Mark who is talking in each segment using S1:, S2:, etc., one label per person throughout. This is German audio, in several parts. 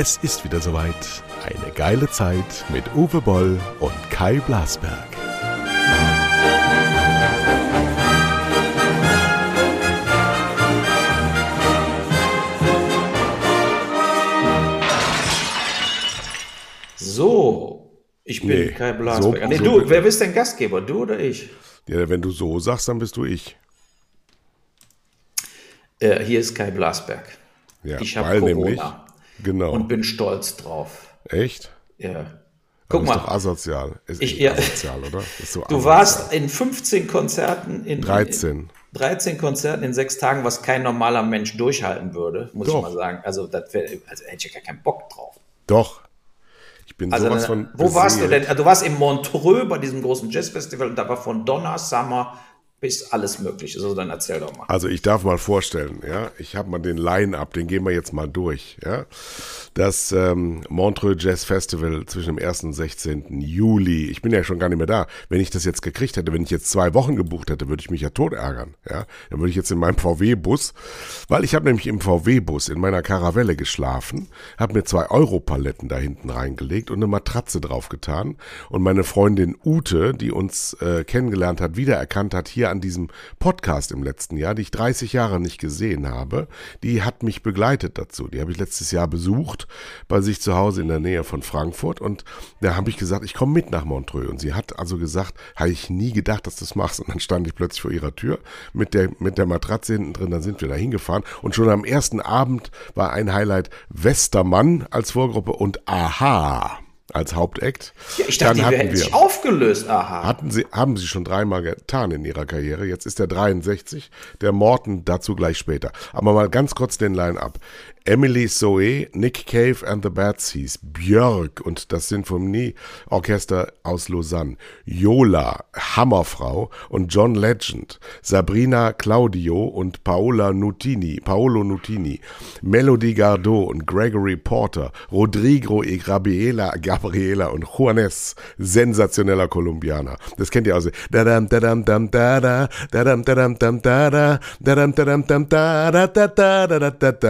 S1: Es ist wieder soweit. Eine geile Zeit mit Uwe Boll und Kai Blasberg.
S2: So, ich bin
S1: Nee,
S2: Kai Blasberg.
S1: so-
S2: nee,
S1: so-
S2: du, wer bist denn Gastgeber? Du oder ich?
S1: Ja, wenn du so sagst, dann bist du ich.
S2: Äh, hier ist Kai Blasberg.
S1: Ja,
S2: ich habe Corona
S1: nämlich. Genau.
S2: und bin stolz drauf.
S1: Echt?
S2: Ja.
S1: Das
S2: Guck
S1: ist doch
S2: mal,
S1: asozial. Ist
S2: Ich- ja.
S1: asozial, oder? Ist so
S2: du
S1: asozial.
S2: warst in 15 Konzerten in
S1: 13.
S2: In 13 Konzerten in sechs Tagen, was kein normaler Mensch durchhalten würde, muss
S1: Doch.
S2: ich mal sagen. Also, das wär, also hätte ich ja gar keinen Bock drauf.
S1: Doch. Ich bin
S2: Also,
S1: sowas
S2: dann-
S1: von.
S2: wo warst du
S1: beseelt.
S2: denn? Also, Du warst in Montreux bei diesem großen Jazzfestival und da war von Donner, Summer bis alles Mögliche. So, dann erzähl doch mal.
S1: Also ich darf mal vorstellen, ja, ich habe mal den Line-Up, den gehen wir jetzt mal durch, ja. Das ähm, Montreux Jazz Festival zwischen dem 1. und 16. Juli. Ich bin ja schon gar nicht mehr da. Wenn ich das jetzt gekriegt hätte, wenn ich jetzt zwei Wochen gebucht hätte, würde ich mich ja tot ärgern, ja. Dann würde ich jetzt in meinem VW-Bus, weil ich habe nämlich im VW-Bus in meiner Karavelle geschlafen, habe mir zwei Europaletten da hinten reingelegt und eine Matratze draufgetan und meine Freundin Ute, die uns äh, kennengelernt hat, wiedererkannt hat hier an diesem Podcast im letzten Jahr, die ich 30 Jahre nicht gesehen habe, die hat mich begleitet dazu. Die habe ich letztes Jahr besucht bei sich zu Hause in der Nähe von Frankfurt und da habe ich gesagt, ich komme mit nach Montreux. Und sie hat also gesagt, habe ich nie gedacht, dass du das machst. Und dann stand ich plötzlich vor ihrer Tür mit der mit der Matratze hinten drin, dann sind wir da hingefahren. Und schon am ersten Abend war ein Highlight Westermann als Vorgruppe und Aha als Hauptakt.
S2: Ja, ich dachte, die
S1: Dann
S2: hätten
S1: hatten
S2: sich
S1: wir
S2: aufgelöst. Aha.
S1: hatten sie, haben sie schon dreimal getan in ihrer Karriere. Jetzt ist der 63, der Morton dazu gleich später. Aber mal ganz kurz den Line-Up. Emily Zoe, Nick Cave and the Bad Seas, Björk und das Sinfonieorchester aus Lausanne, Yola, Hammerfrau und John Legend, Sabrina Claudio und Paola Nutini, Paolo Nutini, Melody Gardot und Gregory Porter, Rodrigo e Gabriela, Gabriela und Juanes, sensationeller Kolumbianer. Das kennt ihr also. Da.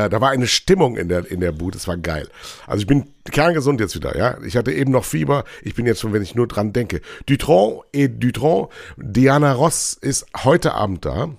S1: Da war eine Stimmung in der, in der Bude, das war geil. Also ich bin kerngesund jetzt wieder, ja. Ich hatte eben noch Fieber, ich bin jetzt schon, wenn ich nur dran denke. Dutron et Dutron, Diana Ross ist heute Abend da.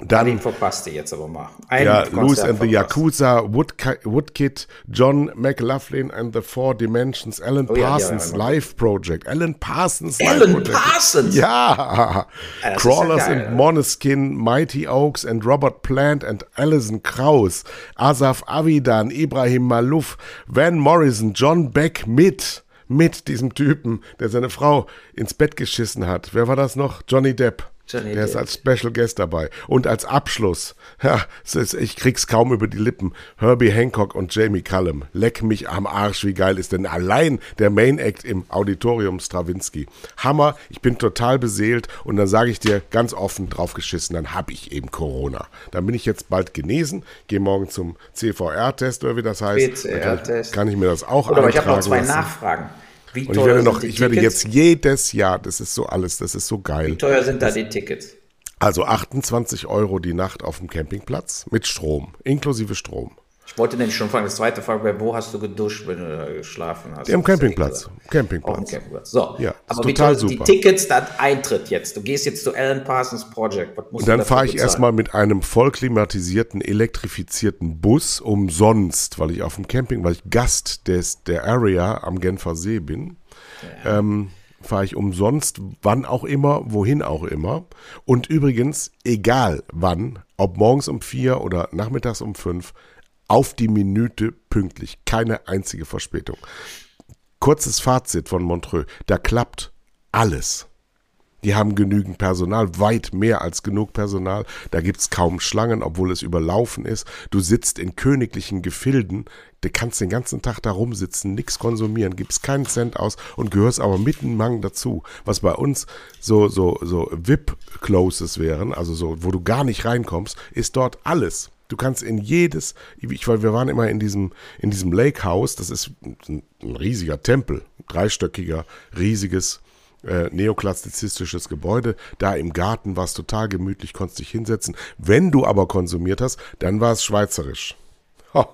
S2: Den
S1: Dann
S2: verpasst ihr jetzt aber mal. Ein
S1: ja, Louis and the. Yakuza, Woodki Woodkid, John McLaughlin and the Four Dimensions, Alan
S2: Oh ja, ja,
S1: Parsons
S2: ja,
S1: Live Project, Alan Parsons
S2: Alan
S1: Live Project.
S2: Parsons?
S1: Ja,
S2: das
S1: Crawlers
S2: ja geil.
S1: and Moneskin, Mighty Oaks and Robert Plant and Alison Krauss, Asaf Avidan, Ibrahim Malouf, Van Morrison, John Beck mit, mit diesem Typen, der seine Frau ins Bett geschissen hat. Wer war das noch? Johnny Depp.
S2: Johnny
S1: der ist als Special Guest dabei. Und als Abschluss, ja, ist, ich krieg's kaum über die Lippen, Herbie Hancock und Jamie Cullum. Leck mich am Arsch, wie geil ist denn allein der Main Act im Auditorium Stravinsky. Hammer, ich bin total beseelt und dann sage ich dir ganz offen draufgeschissen, dann hab ich eben Corona. Dann bin ich jetzt bald genesen, gehe morgen zum CVR-Test oder wie das heißt. Dann kann, ich,
S2: PCR-Test.
S1: kann ich mir das auch
S2: Oder aber ich habe noch zwei
S1: lassen.
S2: Nachfragen. Wie
S1: Und ich werde noch, ich werde jetzt jedes Jahr, das ist so alles, das ist so geil.
S2: Wie teuer sind da die Tickets?
S1: Also 28 Euro die Nacht auf dem Campingplatz mit Strom, inklusive Strom.
S2: Ich wollte nämlich schon fragen, das zweite Frage wäre, wo hast du geduscht, wenn du da geschlafen hast?
S1: Ja, am
S2: du
S1: Campingplatz. Campingplatz.
S2: Dem Campingplatz. So.
S1: Ja,
S2: aber
S1: total
S2: sind
S1: super.
S2: die Tickets, das Eintritt jetzt. Du gehst jetzt zu Alan Parsons Project.
S1: Und dann fahre ich erstmal mit einem vollklimatisierten, elektrifizierten Bus umsonst, weil ich auf dem Camping, weil ich Gast des, der Area am Genfer See bin. Ähm, fahre ich umsonst, wann auch immer, wohin auch immer. Und übrigens, egal wann, ob morgens um vier oder nachmittags um fünf, auf die Minute pünktlich. Keine einzige Verspätung. Kurzes Fazit von Montreux. Da klappt alles. Die haben genügend Personal, weit mehr als genug Personal. Da gibt's kaum Schlangen, obwohl es überlaufen ist. Du sitzt in königlichen Gefilden, du kannst den ganzen Tag da rumsitzen, nix konsumieren, gibst keinen Cent aus und gehörst aber mitten Mang dazu. Was bei uns so, so, so VIP-Closes wären, also so, wo du gar nicht reinkommst, ist dort alles. Du kannst in jedes, ich, weil wir waren immer in diesem, in diesem Lake House, das ist ein, ein riesiger Tempel, dreistöckiger, riesiges, äh, neoklassizistisches Gebäude. Da im Garten war es total gemütlich, konntest dich hinsetzen. Wenn du aber konsumiert hast, dann war es schweizerisch. Ho,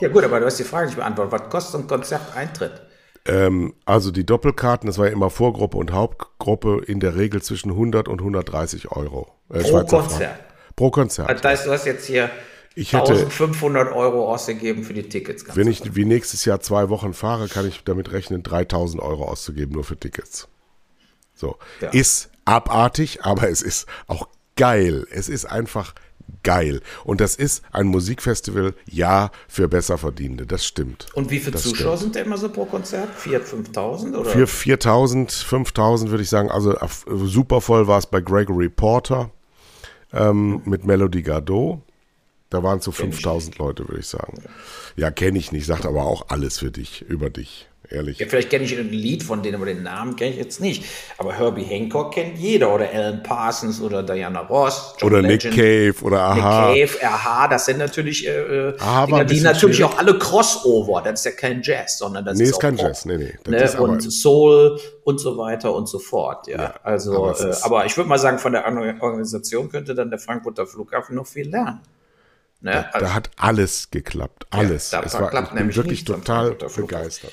S2: Ja gut, aber du hast die Frage nicht beantwortet. Was kostet ein Konzerteintritt?
S1: Ähm, also die Doppelkarten, das war ja immer Vorgruppe und Hauptgruppe, in der Regel zwischen 100 und 130 Euro.
S2: Äh, Pro Konzert. Franken.
S1: Pro Konzert.
S2: Das heißt, du hast jetzt hier ich hätte, 1500 Euro ausgegeben für die Tickets.
S1: Wenn ich wie nächstes Jahr zwei Wochen fahre, kann ich damit rechnen, 3000 Euro auszugeben nur für Tickets. So. Ja. Ist abartig, aber es ist auch geil. Es ist einfach geil. Und das ist ein Musikfestival, ja, für Besserverdienende. Das stimmt.
S2: Und wie viele Zuschauer stimmt. sind da immer so pro Konzert? 4.000, 5.000?
S1: Für 4.000, 5.000 würde ich sagen. Also super voll war es bei Gregory Porter ähm, mit Melody Gardot. Da waren es so 5000 Leute, würde ich sagen. Ja, kenne ich nicht, sagt aber auch alles für dich, über dich ehrlich.
S2: Ja, vielleicht kenne ich ein Lied von denen, aber den Namen kenne ich jetzt nicht. Aber Herbie Hancock kennt jeder oder Alan Parsons oder Diana Ross.
S1: John oder Legend, Nick Cave oder Aha.
S2: Nick Cave, Aha, das sind natürlich äh, Aha, die natürlich schwierig. auch alle Crossover. Das ist ja kein Jazz, sondern das
S1: nee,
S2: ist,
S1: ist kein Jazz. Nee, nee.
S2: Ne? und Soul und so weiter und so fort. Ja, ja also, aber, äh, aber ich würde mal sagen, von der Organisation könnte dann der Frankfurter Flughafen noch viel lernen.
S1: Ne? Da, also, da, hat alles geklappt, alles. Ja, da es war, ich bin wirklich total begeistert.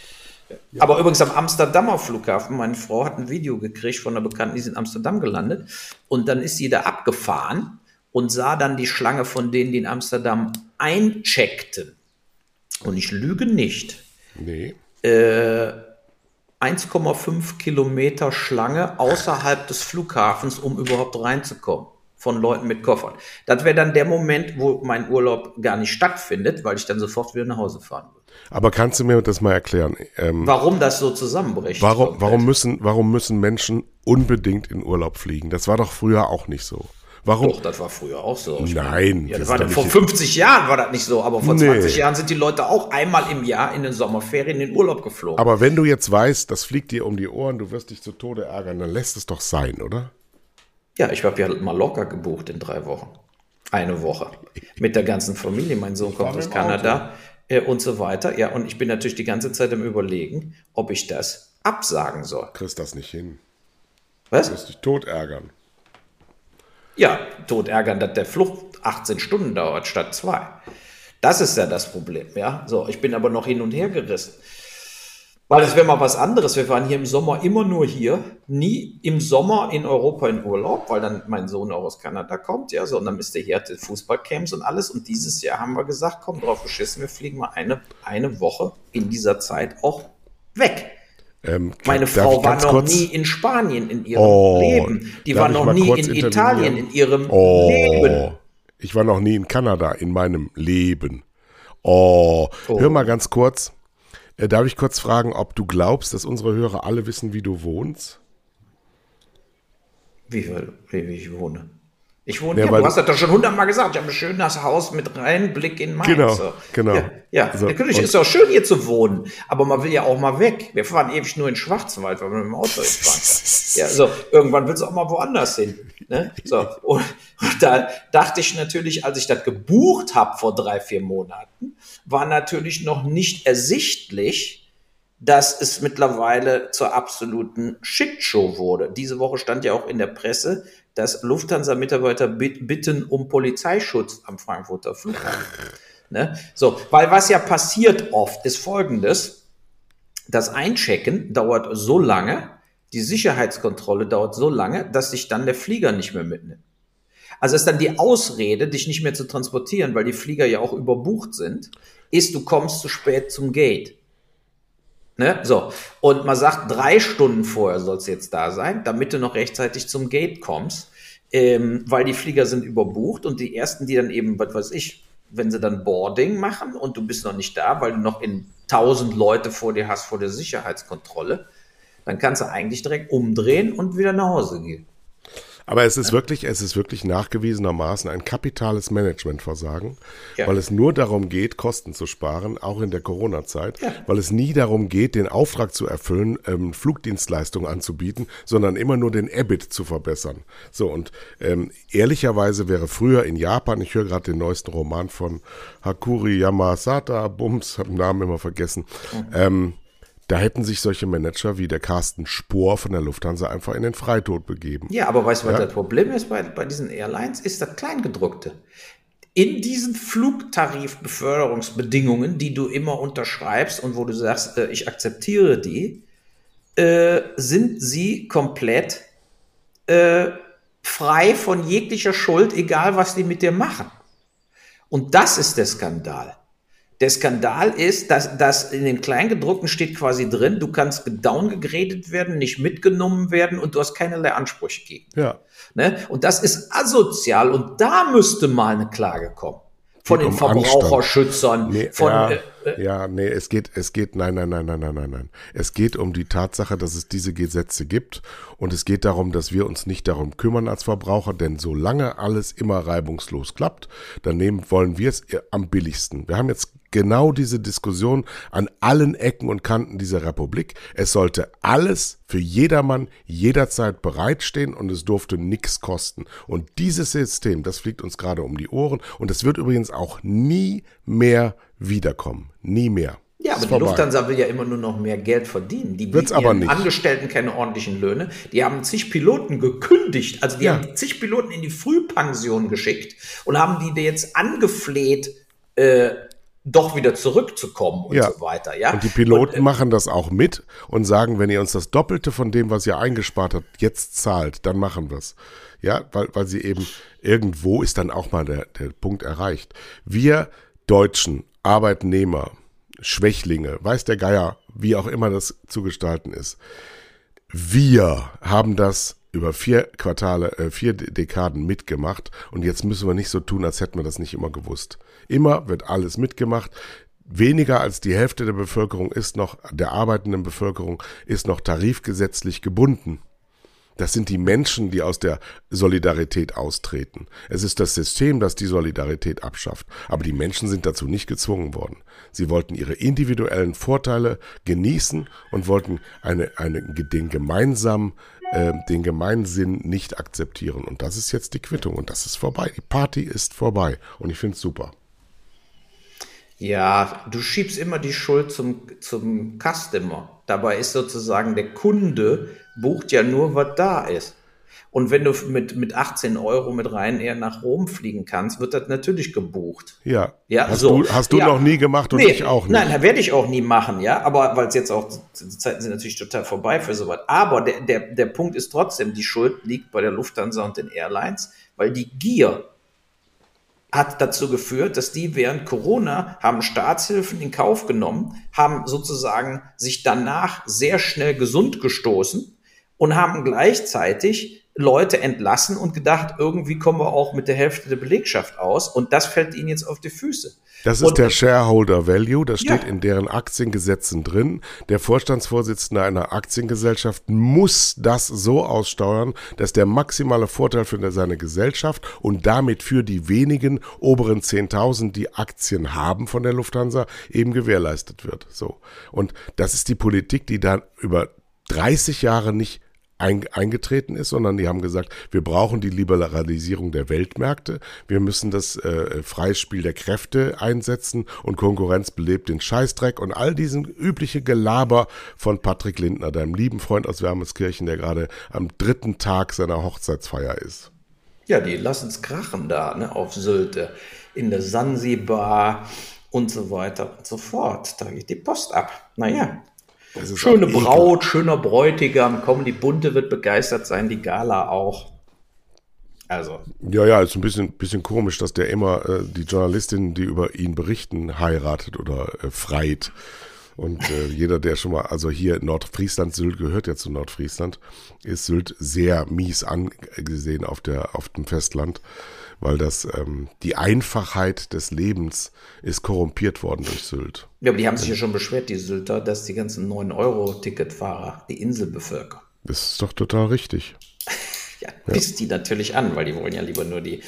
S2: Aber übrigens am Amsterdamer Flughafen, meine Frau hat ein Video gekriegt von einer Bekannten, die ist in Amsterdam gelandet. Und dann ist sie da abgefahren und sah dann die Schlange von denen, die in Amsterdam eincheckten. Und ich lüge nicht.
S1: Nee.
S2: Äh, 1,5 Kilometer Schlange außerhalb des Flughafens, um überhaupt reinzukommen von Leuten mit Koffern. Das wäre dann der Moment, wo mein Urlaub gar nicht stattfindet, weil ich dann sofort wieder nach Hause fahren würde.
S1: Aber kannst du mir das mal erklären?
S2: Ähm, warum das so zusammenbricht?
S1: Warum, warum, müssen, warum müssen Menschen unbedingt in Urlaub fliegen? Das war doch früher auch nicht so. Warum?
S2: Doch, das war früher auch so.
S1: Nein.
S2: Ja, das war vor 50 Jahren war das nicht so, aber vor nee. 20 Jahren sind die Leute auch einmal im Jahr in den Sommerferien in den Urlaub geflogen.
S1: Aber wenn du jetzt weißt, das fliegt dir um die Ohren, du wirst dich zu Tode ärgern, dann lässt es doch sein, oder?
S2: Ja, ich habe ja mal locker gebucht in drei Wochen. Eine Woche. Mit der ganzen Familie. Mein Sohn kommt aus Kanada äh, und so weiter. Ja, und ich bin natürlich die ganze Zeit im Überlegen, ob ich das absagen soll.
S1: Kriegst das nicht hin.
S2: Was?
S1: Du wirst dich tot ärgern.
S2: Ja, tot ärgern, dass der Flucht 18 Stunden dauert statt zwei. Das ist ja das Problem, ja. So, ich bin aber noch hin und her gerissen. Weil das wäre mal was anderes. Wir waren hier im Sommer immer nur hier, nie im Sommer in Europa in Urlaub, weil dann mein Sohn auch aus Kanada kommt, ja, sondern ist der hier hatte Fußballcamps und alles. Und dieses Jahr haben wir gesagt, komm drauf geschissen, wir fliegen mal eine, eine Woche in dieser Zeit auch weg. Ähm, Meine Frau war noch kurz? nie in Spanien in ihrem oh, Leben. Die war noch nie in Italien in ihrem oh, Leben.
S1: Ich war noch nie in Kanada in meinem Leben. Oh, oh. hör mal ganz kurz. Äh, darf ich kurz fragen, ob du glaubst, dass unsere Hörer alle wissen, wie du wohnst?
S2: Wie, wie, wie ich wohne? Ich wohne ja, hier, du hast das doch schon hundertmal gesagt. Ich habe ein schönes Haus mit reinem Blick in Mainz.
S1: Genau, genau.
S2: Ja, ja. So, natürlich ist es auch schön, hier zu wohnen, aber man will ja auch mal weg. Wir fahren ewig nur in Schwarzwald, weil wir mit dem Auto fahren. ja, so, irgendwann willst du auch mal woanders hin. Ne? So, und, und da dachte ich natürlich, als ich das gebucht habe vor drei, vier Monaten, war natürlich noch nicht ersichtlich, dass es mittlerweile zur absoluten Shitshow wurde. Diese Woche stand ja auch in der Presse, dass Lufthansa-Mitarbeiter bitten um Polizeischutz am Frankfurter Flughafen. Ne? So, weil was ja passiert oft ist folgendes. Das Einchecken dauert so lange, die Sicherheitskontrolle dauert so lange, dass sich dann der Flieger nicht mehr mitnimmt. Also ist dann die Ausrede, dich nicht mehr zu transportieren, weil die Flieger ja auch überbucht sind, ist, du kommst zu spät zum Gate. Ne? So. Und man sagt, drei Stunden vorher soll es jetzt da sein, damit du noch rechtzeitig zum Gate kommst, ähm, weil die Flieger sind überbucht und die ersten, die dann eben, was weiß ich, wenn sie dann Boarding machen und du bist noch nicht da, weil du noch in tausend Leute vor dir hast vor der Sicherheitskontrolle, dann kannst du eigentlich direkt umdrehen und wieder nach Hause gehen.
S1: Aber es ist wirklich, es ist wirklich nachgewiesenermaßen ein kapitales Managementversagen, ja. weil es nur darum geht, Kosten zu sparen, auch in der Corona-Zeit, ja. weil es nie darum geht, den Auftrag zu erfüllen, ähm, Flugdienstleistungen anzubieten, sondern immer nur den EBIT zu verbessern. So, und ähm, ehrlicherweise wäre früher in Japan, ich höre gerade den neuesten Roman von Hakuri Yamasata, Bums, habe den Namen immer vergessen, mhm. ähm, da hätten sich solche Manager wie der Carsten Spohr von der Lufthansa einfach in den Freitod begeben.
S2: Ja, aber weißt du, was ja? das Problem ist bei, bei diesen Airlines? Ist das Kleingedruckte. in diesen Flugtarifbeförderungsbedingungen, die du immer unterschreibst und wo du sagst, äh, ich akzeptiere die, äh, sind sie komplett äh, frei von jeglicher Schuld, egal was die mit dir machen. Und das ist der Skandal. Der Skandal ist, dass, dass in dem Kleingedruckten steht quasi drin, du kannst downgegradet werden, nicht mitgenommen werden und du hast keinerlei Ansprüche gegen.
S1: Ja.
S2: Ne? Und das ist asozial und da müsste mal eine Klage kommen. Von den Verbraucherschützern,
S1: Nee,
S2: von,
S1: ja,
S2: äh,
S1: ja, nee, es geht, es geht, nein, nein, nein, nein, nein, nein, nein. Es geht um die Tatsache, dass es diese Gesetze gibt und es geht darum, dass wir uns nicht darum kümmern als Verbraucher, denn solange alles immer reibungslos klappt, dann nehmen, wollen wir es am billigsten. Wir haben jetzt genau diese Diskussion an allen Ecken und Kanten dieser Republik. Es sollte alles für jedermann jederzeit bereitstehen und es durfte nichts kosten. Und dieses System, das fliegt uns gerade um die Ohren und es wird übrigens auch nie mehr wiederkommen. Nie mehr.
S2: Ja, aber die
S1: vorbei.
S2: Lufthansa will ja immer nur noch mehr Geld verdienen. Die
S1: Wird's
S2: bieten
S1: aber nicht.
S2: Angestellten keine ordentlichen Löhne. Die haben zig Piloten gekündigt. Also die
S1: Ja.
S2: haben zig Piloten in die Frühpension geschickt und haben die jetzt angefleht, äh, doch wieder zurückzukommen und
S1: Ja.
S2: so weiter. Ja?
S1: Und die Piloten
S2: Und, äh,
S1: machen das auch mit und sagen, wenn ihr uns das Doppelte von dem, was ihr eingespart habt, jetzt zahlt, dann machen wir's. Ja, weil, weil sie eben irgendwo ist dann auch mal der, der Punkt erreicht. Wir Deutschen, Arbeitnehmer, Schwächlinge, weiß der Geier, wie auch immer das zu gestalten ist. Wir haben das über vier Quartale, äh, vier De- Dekaden mitgemacht und jetzt müssen wir nicht so tun, als hätten wir das nicht immer gewusst. Immer wird alles mitgemacht. Weniger als die Hälfte der Bevölkerung ist noch, der arbeitenden Bevölkerung ist noch tarifgesetzlich gebunden. Das sind die Menschen, die aus der Solidarität austreten. Es ist das System, das die Solidarität abschafft. Aber die Menschen sind dazu nicht gezwungen worden. Sie wollten ihre individuellen Vorteile genießen und wollten eine, eine, den gemeinsamen, äh, den Gemeinsinn nicht akzeptieren. Und das ist jetzt die Quittung und das ist vorbei. Die Party ist vorbei. Und ich finde es super.
S2: Ja, du schiebst immer die Schuld zum, zum Customer. Dabei ist sozusagen der Kunde bucht ja nur, was da ist. Und wenn du mit, mit 18 Euro mit Ryanair nach Rom fliegen kannst, wird das natürlich gebucht.
S1: Ja.
S2: Ja,
S1: hast
S2: so.
S1: du, hast du
S2: Ja.
S1: noch nie gemacht und ich auch nicht.
S2: Nein, werde ich auch nie machen, ja. Aber weil es jetzt auch, die Zeiten sind natürlich total vorbei für sowas. Aber der, der, der Punkt ist trotzdem, die Schuld liegt bei der Lufthansa und den Airlines, weil die Gier hat dazu geführt, dass die während Corona haben Staatshilfen in Kauf genommen, haben sozusagen sich danach sehr schnell gesund gestoßen und haben gleichzeitig Leute entlassen und gedacht, irgendwie kommen wir auch mit der Hälfte der Belegschaft aus und das fällt ihnen jetzt auf die Füße.
S1: Das ist
S2: Und-
S1: der Shareholder Value, das steht
S2: Ja.
S1: in deren Aktiengesetzen drin. Der Vorstandsvorsitzende einer Aktiengesellschaft muss das so aussteuern, dass der maximale Vorteil für seine Gesellschaft und damit für die wenigen oberen 10.000, die Aktien haben von der Lufthansa, eben gewährleistet wird. So. Und das ist die Politik, die dann über 30 Jahre nicht ein, eingetreten ist, sondern die haben gesagt, wir brauchen die Liberalisierung der Weltmärkte, wir müssen das äh, Freispiel der Kräfte einsetzen und Konkurrenz belebt den Scheißdreck und all diesen übliche Gelaber von Patrick Lindner, deinem lieben Freund aus Wermelskirchen, der gerade am dritten Tag seiner Hochzeitsfeier ist.
S2: Ja, die lassen es krachen da, ne, auf Sylte, in der Sansibar und so weiter und so fort. Da geht die Post ab. Naja. Schöne. Braut, schöner Bräutigam, komm, die Bunte wird begeistert sein, die Gala auch. Also,
S1: Ja, ja, ist ein bisschen, bisschen komisch, dass der immer äh, die Journalistinnen, die über ihn berichten, heiratet oder äh, freit. Und äh, jeder, der schon mal, also hier Nordfriesland, Sylt gehört ja zu Nordfriesland, ist Sylt sehr mies angesehen auf, der, auf dem Festland, weil das ähm, die Einfachheit des Lebens ist korrumpiert worden durch Sylt.
S2: ja, aber die haben sich ja schon beschwert, die Sylter, dass die ganzen 9-Euro-Ticketfahrer die Insel bevölkern.
S1: Das ist doch total richtig.
S2: Ja, pisst die natürlich an, weil die wollen ja lieber nur die,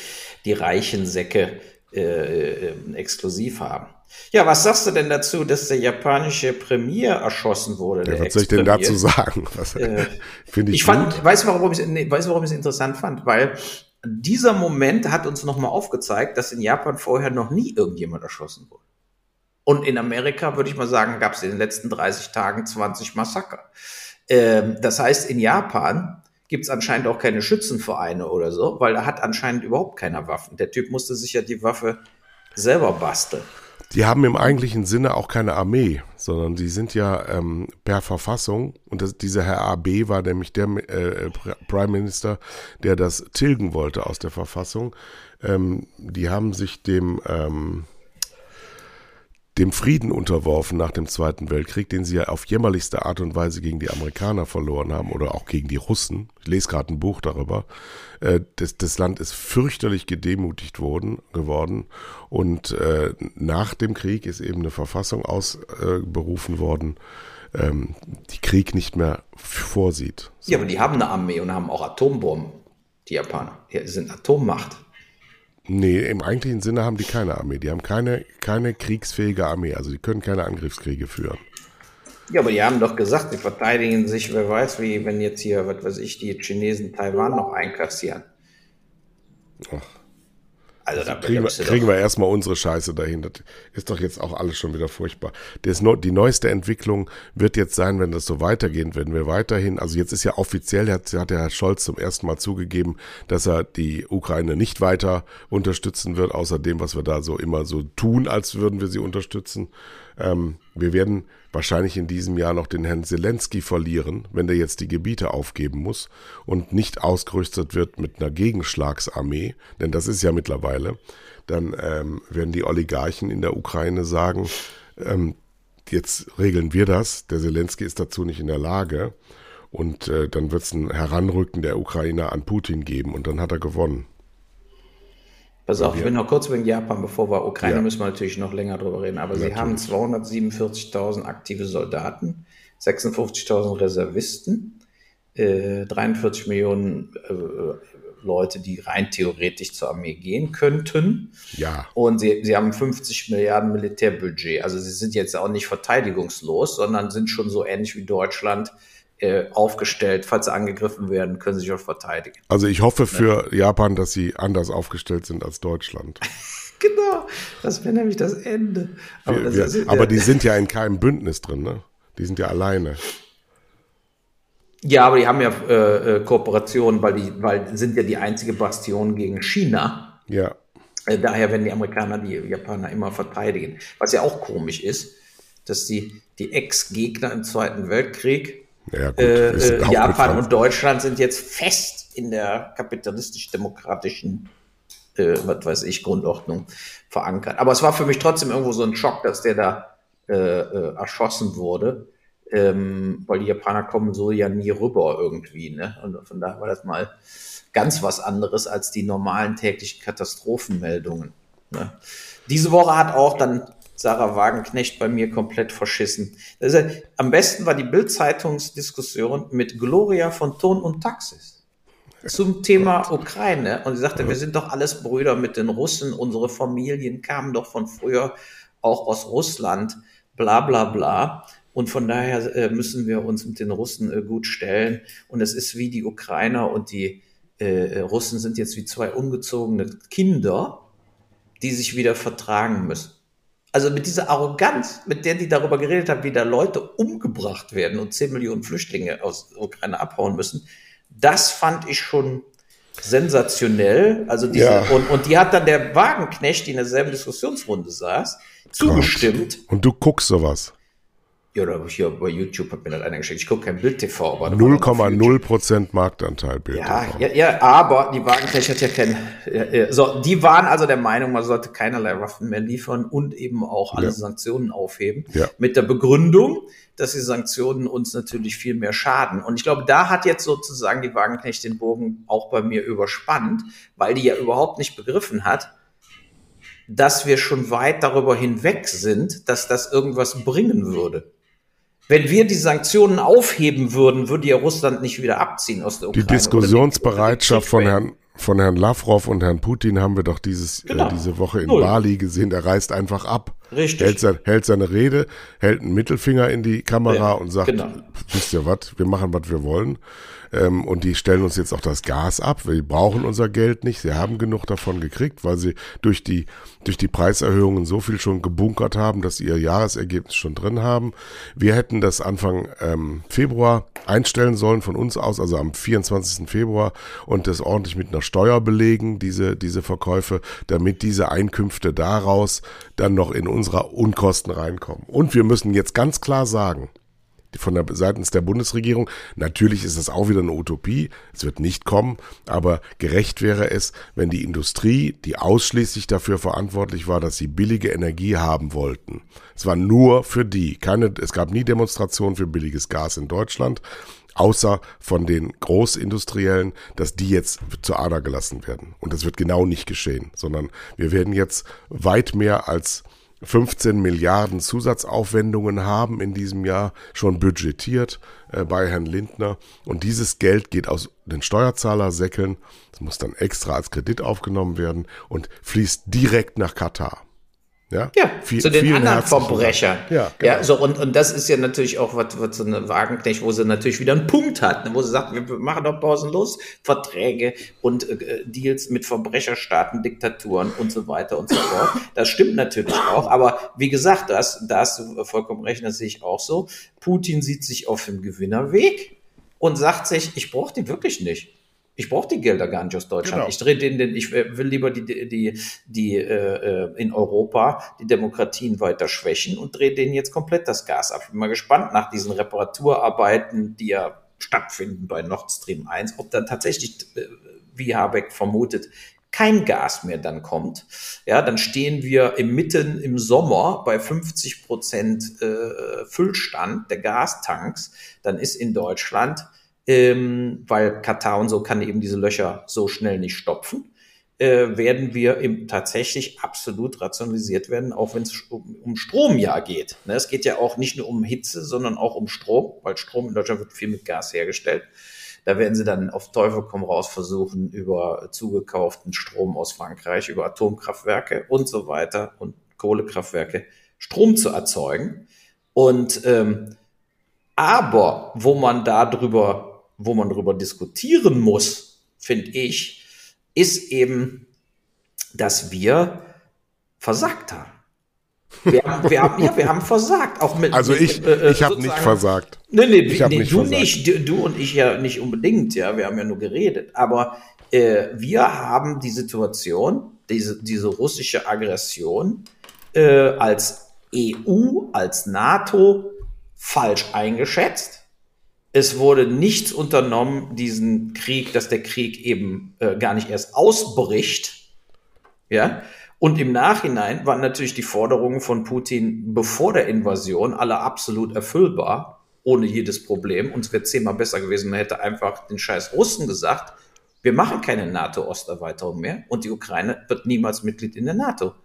S2: die reichen Säcke äh, äh, exklusiv haben. Ja, was sagst du denn dazu, dass der japanische Premier erschossen wurde?
S1: Ja, was soll ich denn dazu sagen? Was, Finde ich,
S2: Ich fand,
S1: gut.
S2: weißt du, warum ich, nee, warum ich es interessant fand? Weil dieser Moment hat uns nochmal aufgezeigt, dass in Japan vorher noch nie irgendjemand erschossen wurde. Und in Amerika, würde ich mal sagen, gab es in den letzten 30 Tagen 20 Massaker. Ähm, das heißt, in Japan gibt es anscheinend auch keine Schützenvereine oder so, weil da hat anscheinend überhaupt keiner Waffen. Der Typ musste sich ja die Waffe selber basteln.
S1: Die haben im eigentlichen Sinne auch keine Armee, sondern die sind ja ähm, per Verfassung, und das, dieser Herr AB war nämlich der äh, Prime Minister, der das tilgen wollte aus der Verfassung. Ähm, die haben sich dem, ähm, dem Frieden unterworfen nach dem Zweiten Weltkrieg, den sie ja auf jämmerlichste Art und Weise gegen die Amerikaner verloren haben oder auch gegen die Russen. Ich lese gerade ein Buch darüber. Äh, das, das Land ist fürchterlich gedemutigt worden, geworden und äh, nach dem Krieg ist eben eine Verfassung ausberufen worden, ähm, die Krieg nicht mehr vorsieht.
S2: Ja, aber die haben eine Armee und haben auch Atombomben, die Japaner. Die sind Atommacht.
S1: Nee, im eigentlichen Sinne haben die keine Armee. Die haben keine, keine kriegsfähige Armee. Also die können keine Angriffskriege führen.
S2: Ja, aber die haben doch gesagt, sie verteidigen sich, wer weiß wie, wenn jetzt hier, was weiß ich, die Chinesen Taiwan noch einkassieren.
S1: Ach. Also da kriegen, wir, kriegen wir erstmal unsere Scheiße dahin. Das ist doch jetzt auch alles schon wieder furchtbar. Das, die neueste Entwicklung wird jetzt sein, wenn das so weitergeht, wenn wir weiterhin, also jetzt ist ja offiziell, hat, hat der Herr Scholz zum ersten Mal zugegeben, dass er die Ukraine nicht weiter unterstützen wird, außer dem, was wir da so immer so tun, als würden wir sie unterstützen. Ähm, wir werden wahrscheinlich in diesem Jahr noch den Herrn Zelensky verlieren, wenn der jetzt die Gebiete aufgeben muss und nicht ausgerüstet wird mit einer Gegenschlagsarmee, denn das ist ja mittlerweile, dann ähm, werden die Oligarchen in der Ukraine sagen, ähm, jetzt regeln wir das, der Zelensky ist dazu nicht in der Lage und äh, dann wird es ein Heranrücken der Ukrainer an Putin geben und dann hat er gewonnen.
S2: Pass auf, ich will noch kurz wegen Japan, bevor wir Ukraine ja. müssen wir natürlich noch länger drüber reden. Aber natürlich. sie haben 247.000 aktive Soldaten, 56.000 Reservisten, äh, 43 Millionen äh, Leute, die rein theoretisch zur Armee gehen könnten.
S1: Ja.
S2: Und sie, sie haben 50 Milliarden Militärbudget. Also sie sind jetzt auch nicht verteidigungslos, sondern sind schon so ähnlich wie Deutschland aufgestellt. Falls sie angegriffen werden, können sie sich auch verteidigen.
S1: Also ich hoffe für ja. Japan, dass sie anders aufgestellt sind als Deutschland.
S2: genau, das wäre nämlich das Ende.
S1: Aber, wir, das wir, aber die sind ja in keinem Bündnis drin, ne? Die sind ja alleine.
S2: Ja, aber die haben ja äh, äh, Kooperationen, weil die, weil sind ja die einzige Bastion gegen China.
S1: Ja.
S2: Äh, daher werden die Amerikaner die Japaner immer verteidigen. Was ja auch komisch ist, dass die, die Ex-Gegner im Zweiten Weltkrieg ja, gut, äh, äh Japan und Deutschland sind jetzt fest in der kapitalistisch-demokratischen, äh, was weiß ich, Grundordnung verankert. Aber es war für mich trotzdem irgendwo so ein Schock, dass der da äh, äh, erschossen wurde, ähm, weil die Japaner kommen so ja nie rüber irgendwie. Ne? Und von daher war das mal ganz was anderes als die normalen täglichen Katastrophenmeldungen. Ne? Diese Woche hat auch dann Sarah Wagenknecht bei mir komplett verschissen. Also, am besten war die Bild-Zeitungsdiskussion mit Gloria von Ton und Taxis zum Thema Ukraine. Und sie sagte, wir sind doch alles Brüder mit den Russen, unsere Familien kamen doch von früher auch aus Russland, bla bla bla. Und von daher äh, müssen wir uns mit den Russen äh, gut stellen. Und es ist wie die Ukrainer und die äh, Russen sind jetzt wie zwei ungezogene Kinder, die sich wieder vertragen müssen. Also mit dieser Arroganz, mit der die darüber geredet haben, wie da Leute umgebracht werden und 10 Millionen Flüchtlinge aus Ukraine abhauen müssen, das fand ich schon sensationell. Also diese, ja. und, und die hat dann der Wagenknecht, die in derselben Diskussionsrunde saß, zugestimmt.
S1: Und du guckst sowas.
S2: Ja, oder hier bei YouTube hat mir das einer geschickt. Ich gucke kein Bild-TV,
S1: aber 0,0% Marktanteil
S2: Bild. Ja, ja, ja, aber die Wagenknecht hat ja kein. Ja, so, die waren also der Meinung, man sollte keinerlei Waffen mehr liefern und eben auch alle ja. Sanktionen aufheben.
S1: Ja.
S2: Mit der Begründung, dass die Sanktionen uns natürlich viel mehr schaden. Und ich glaube, da hat jetzt sozusagen die Wagenknecht den Bogen auch bei mir überspannt, weil die ja überhaupt nicht begriffen hat, dass wir schon weit darüber hinweg sind, dass das irgendwas bringen würde. Wenn wir die Sanktionen aufheben würden, würde ja Russland nicht wieder abziehen aus der
S1: Ukraine. Die Diskussionsbereitschaft von Herrn, von Herrn Lavrov und Herrn Putin haben wir doch dieses, äh, genau. äh, diese Woche in Null. Bali gesehen. Der reist einfach ab. Richtig. Hält, sein, hält, seine Rede, hält einen Mittelfinger in die Kamera ja, und sagt, genau. wisst ihr was, wir machen, was wir wollen. Ähm, und die stellen uns jetzt auch das Gas ab. Wir brauchen unser Geld nicht. Sie haben genug davon gekriegt, weil sie durch die, durch die Preiserhöhungen so viel schon gebunkert haben, dass sie ihr Jahresergebnis schon drin haben. Wir hätten das Anfang ähm, Februar einstellen sollen von uns aus, also am 24. Februar und das ordentlich mit einer Steuer belegen, diese, diese Verkäufe, damit diese Einkünfte daraus dann noch in unserer Unkosten reinkommen. Und wir müssen jetzt ganz klar sagen, von der seitens der Bundesregierung. Natürlich ist es auch wieder eine Utopie. Es wird nicht kommen. Aber gerecht wäre es, wenn die Industrie, die ausschließlich dafür verantwortlich war, dass sie billige Energie haben wollten. Es war nur für die. Keine, es gab nie Demonstrationen für billiges Gas in Deutschland außer von den Großindustriellen, dass die jetzt zur Ader gelassen werden. Und das wird genau nicht geschehen, sondern wir werden jetzt weit mehr als 15 Milliarden Zusatzaufwendungen haben in diesem Jahr schon budgetiert äh, bei Herrn Lindner. Und dieses Geld geht aus den Steuerzahlersäckeln. Es muss dann extra als Kredit aufgenommen werden und fließt direkt nach Katar.
S2: Ja, ja viel, zu den anderen Verbrechern. Ja, genau. ja, so und, und das ist ja natürlich auch was, was so eine Wagenknecht, wo sie natürlich wieder einen Punkt hat, ne, wo sie sagt, wir machen doch pausenlos Verträge und äh, Deals mit Verbrecherstaaten, Diktaturen und so weiter und so fort. Das stimmt natürlich auch, aber wie gesagt, das, da hast du vollkommen recht, das sehe ich auch so. Putin sieht sich auf dem Gewinnerweg und sagt sich, ich brauche die wirklich nicht. Ich brauche die Gelder gar nicht aus Deutschland. Genau. Ich drehe den, den, ich will lieber die, die, die äh, in Europa die Demokratien weiter schwächen und drehe denen jetzt komplett das Gas ab. Ich bin mal gespannt nach diesen Reparaturarbeiten, die ja stattfinden bei Nord Stream 1, ob dann tatsächlich, äh, wie Habeck vermutet, kein Gas mehr dann kommt, ja, dann stehen wir im mitten im Sommer bei 50 Prozent äh, Füllstand der Gastanks. Dann ist in Deutschland ähm, weil Katar und so kann eben diese Löcher so schnell nicht stopfen, äh, werden wir im, tatsächlich absolut rationalisiert werden, auch wenn es um, um Strom ja geht. Ne? Es geht ja auch nicht nur um Hitze, sondern auch um Strom, weil Strom in Deutschland wird viel mit Gas hergestellt. Da werden sie dann auf Teufel komm raus versuchen, über zugekauften Strom aus Frankreich, über Atomkraftwerke und so weiter und Kohlekraftwerke Strom zu erzeugen. Und ähm, aber wo man darüber wo man darüber diskutieren muss, finde ich, ist eben, dass wir versagt haben. Wir haben, wir haben, ja, wir haben versagt. Auch mit,
S1: also ich, äh, ich habe nicht versagt.
S2: Nee, nee, ich nee nicht du versagt. nicht, du, du, und ich ja nicht unbedingt, ja, wir haben ja nur geredet. Aber äh, wir haben die Situation, diese, diese russische Aggression äh, als EU, als NATO falsch eingeschätzt es wurde nichts unternommen, diesen Krieg, dass der Krieg eben äh, gar nicht erst ausbricht. Ja. Und im Nachhinein waren natürlich die Forderungen von Putin bevor der Invasion alle absolut erfüllbar, ohne jedes Problem. Und es wäre zehnmal besser gewesen, man hätte einfach den scheiß Russen gesagt, wir machen keine NATO-Osterweiterung mehr und die Ukraine wird niemals Mitglied in der NATO.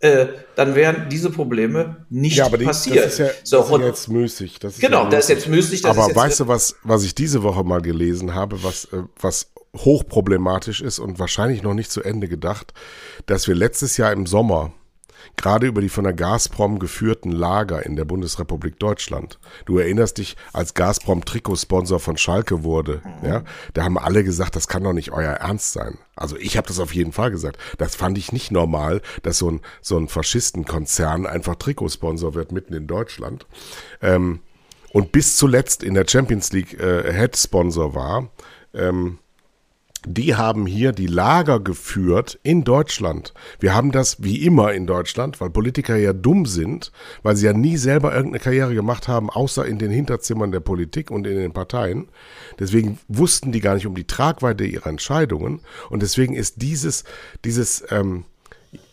S2: Äh, dann wären diese Probleme nicht ja, aber die, passiert.
S1: Das ist ja, so, das ist ja jetzt müßig.
S2: Das genau, ja das ist jetzt müßig.
S1: aber jetzt weißt du, was, was ich diese Woche mal gelesen habe, was, äh, was hochproblematisch ist und wahrscheinlich noch nicht zu Ende gedacht, dass wir letztes Jahr im Sommer gerade über die von der Gazprom geführten Lager in der Bundesrepublik Deutschland. Du erinnerst dich, als Gazprom Trikotsponsor von Schalke wurde, ja, da haben alle gesagt, das kann doch nicht euer Ernst sein. Also ich habe das auf jeden Fall gesagt. Das fand ich nicht normal, dass so ein so ein Faschistenkonzern einfach Trikotsponsor wird mitten in Deutschland. Ähm, und bis zuletzt in der Champions League äh, Head Sponsor war. Ähm, die haben hier die Lager geführt in Deutschland. Wir haben das wie immer in Deutschland, weil Politiker ja dumm sind, weil sie ja nie selber irgendeine Karriere gemacht haben, außer in den Hinterzimmern der Politik und in den Parteien. Deswegen wussten die gar nicht um die Tragweite ihrer Entscheidungen. Und deswegen ist dieses, dieses, ähm,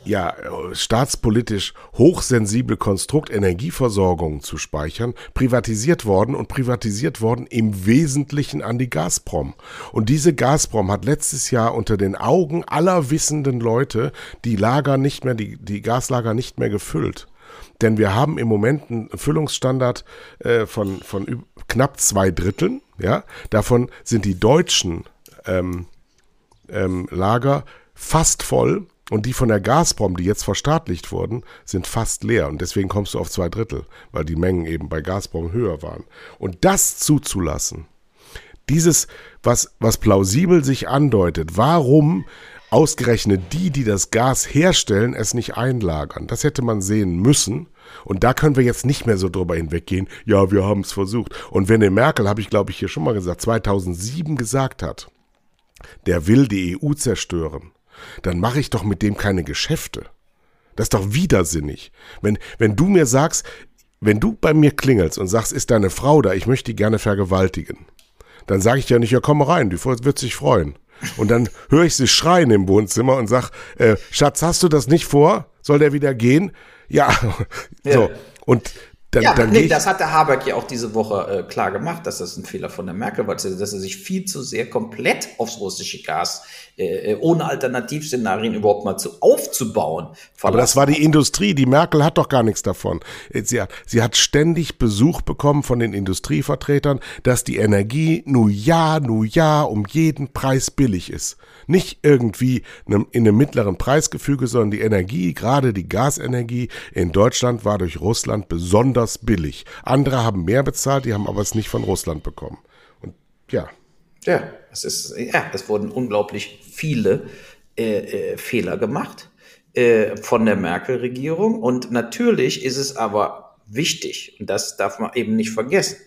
S1: ja, staatspolitisch hochsensible Konstrukt Energieversorgung zu speichern, privatisiert worden und privatisiert worden im Wesentlichen an die Gazprom. Und diese Gazprom hat letztes Jahr unter den Augen aller wissenden Leute die Lager nicht mehr, die, die Gaslager nicht mehr gefüllt. Denn wir haben im Moment einen Füllungsstandard äh, von, von knapp zwei Dritteln. Ja? Davon sind die deutschen ähm, ähm, Lager fast voll Und die von der Gazprom, die jetzt verstaatlicht wurden, sind fast leer. Und deswegen kommst du auf zwei Drittel, weil die Mengen eben bei Gazprom höher waren. Und das zuzulassen, dieses, was, was plausibel sich andeutet, warum ausgerechnet die, die das Gas herstellen, es nicht einlagern. Das hätte man sehen müssen. Und da können wir jetzt nicht mehr so drüber hinweggehen, ja, wir haben es versucht. Und wenn der Merkel, habe ich glaube ich hier schon mal gesagt, 2007 gesagt hat, der will die EU zerstören, dann mache ich doch mit dem keine Geschäfte. Das ist doch widersinnig. Wenn, wenn du mir sagst, wenn du bei mir klingelst und sagst, ist deine Frau da, ich möchte die gerne vergewaltigen, dann sage ich ja nicht, ja komm rein, die wird sich freuen. Und dann höre ich sie schreien im Wohnzimmer und sag, äh, Schatz, hast du das nicht vor? Soll der wieder gehen? Ja. ja. So. Und dann,
S2: ja,
S1: dann
S2: nee, das hat der Habeck ja auch diese Woche äh, klar gemacht, dass das ein Fehler von der Merkel war, dass er sich viel zu sehr komplett aufs russische Gas äh, äh ohne Alternativszenarien überhaupt mal zu aufzubauen.
S1: Aber das war die Industrie. Die Merkel hat doch gar nichts davon. Sie hat, sie hat ständig Besuch bekommen von den Industrievertretern, dass die Energie nur ja, nur ja um jeden Preis billig ist. Nicht irgendwie in einem mittleren Preisgefüge, sondern die Energie, gerade die Gasenergie in Deutschland war durch Russland besonders billig. Andere haben mehr bezahlt, die haben aber es nicht von Russland bekommen. Und ja.
S2: Ja, es ist, ja, es wurden unglaublich viele äh, äh, Fehler gemacht äh, von der Merkel-Regierung. Und natürlich ist es aber wichtig, und das darf man eben nicht vergessen,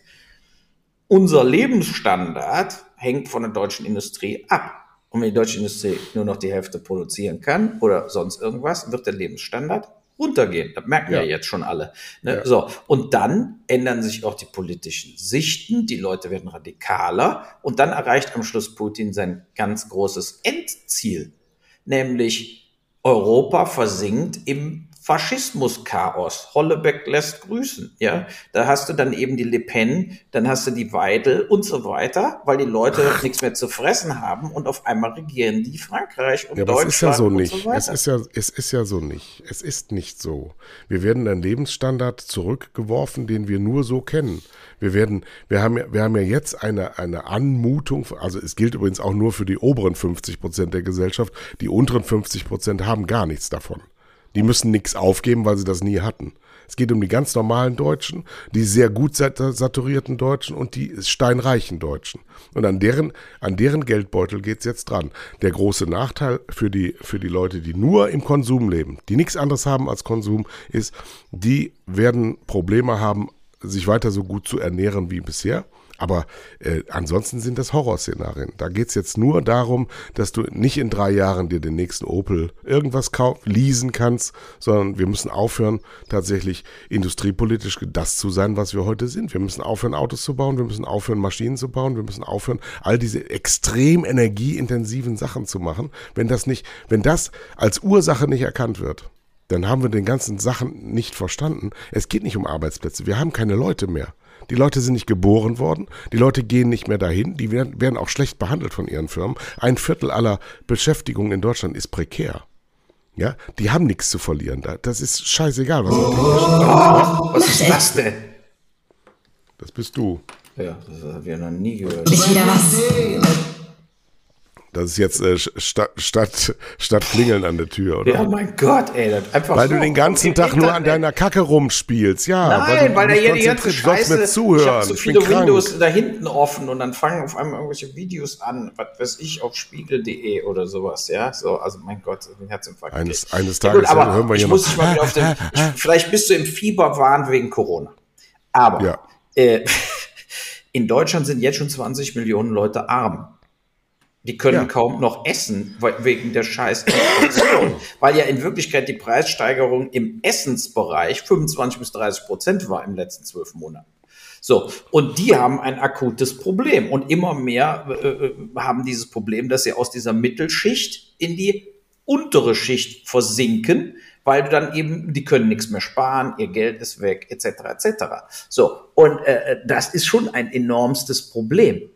S2: unser Lebensstandard hängt von der deutschen Industrie ab. Und wenn die deutsche Industrie nur noch die Hälfte produzieren kann oder sonst irgendwas, wird der Lebensstandard runtergehen. Das merken ja, ja jetzt schon alle. Ne? Ja. So. Und dann ändern sich auch die politischen Sichten. Die Leute werden radikaler. Und dann erreicht am Schluss Putin sein ganz großes Endziel. Nämlich Europa versinkt im Faschismus-Chaos. Hollebeck lässt grüßen, ja. Da hast du dann eben die Le Pen, dann hast du die Weidel und so weiter, weil die Leute nichts mehr zu fressen haben und auf einmal regieren die Frankreich und ja, Deutschland. Es ist ja so
S1: nicht.
S2: So
S1: es ist ja, es ist ja so nicht. Es ist nicht so. Wir werden einen Lebensstandard zurückgeworfen, den wir nur so kennen. Wir werden, wir haben ja, wir haben ja jetzt eine, eine Anmutung, also es gilt übrigens auch nur für die oberen 50 Prozent der Gesellschaft. Die unteren 50 Prozent haben gar nichts davon. Die müssen nichts aufgeben, weil sie das nie hatten. Es geht um die ganz normalen Deutschen, die sehr gut saturierten Deutschen und die steinreichen Deutschen. Und an deren, an deren Geldbeutel geht's jetzt dran. Der große Nachteil für die, für die Leute, die nur im Konsum leben, die nichts anderes haben als Konsum, ist, die werden Probleme haben, sich weiter so gut zu ernähren wie bisher. Aber äh, ansonsten sind das Horrorszenarien. Da geht's jetzt nur darum, dass du nicht in drei Jahren dir den nächsten Opel irgendwas kauf, leasen kannst, sondern wir müssen aufhören, tatsächlich industriepolitisch das zu sein, was wir heute sind. Wir müssen aufhören, Autos zu bauen, wir müssen aufhören, Maschinen zu bauen, wir müssen aufhören, all diese extrem energieintensiven Sachen zu machen. Wenn das nicht, wenn das als Ursache nicht erkannt wird, dann haben wir den ganzen Sachen nicht verstanden. Es geht nicht um Arbeitsplätze. Wir haben keine Leute mehr. Die Leute sind nicht geboren worden, die Leute gehen nicht mehr dahin, die werden, werden auch schlecht behandelt von ihren Firmen. Ein Viertel aller Beschäftigungen in Deutschland ist prekär. Ja, die haben nichts zu verlieren. Das ist scheißegal, was
S2: oh, Was ist das denn?
S1: Das bist du.
S2: Ja, das haben wir noch nie gehört. Nicht wieder was.
S1: Das ist jetzt äh, statt, statt, statt Klingeln an der Tür, oder?
S2: Ja, mein Gott, ey.
S1: einfach weil so. du den ganzen Tag nur an deiner Kacke rumspielst, ja.
S2: Nein, weil, weil da hier die ganze Scheiße, mir zuhören. ich habe so viele Windows da hinten offen und dann fangen auf einmal irgendwelche Videos an, was weiß ich, auf spiegel.de oder sowas, ja. So, also mein Gott, den Herzinfarkt.
S1: Eines, eines Tages ja, gut, aber hören wir
S2: hier muss noch. mal wieder auf den, ich, vielleicht bist du im Fieberwahn wegen Corona. Aber ja. äh, in Deutschland sind jetzt schon 20 Millionen Leute arm. Die können ja. kaum noch essen wegen der scheiß Inflation, weil ja in Wirklichkeit die Preissteigerung im Essensbereich 25 bis 30 Prozent war im letzten zwölf Monaten. So, und die haben ein akutes Problem. Und immer mehr äh, äh, haben dieses Problem, dass sie aus dieser Mittelschicht in die untere Schicht versinken, weil du dann eben, die können nichts mehr sparen, ihr Geld ist weg, etc. etc. So, und äh, äh, das ist schon ein enormstes Problem.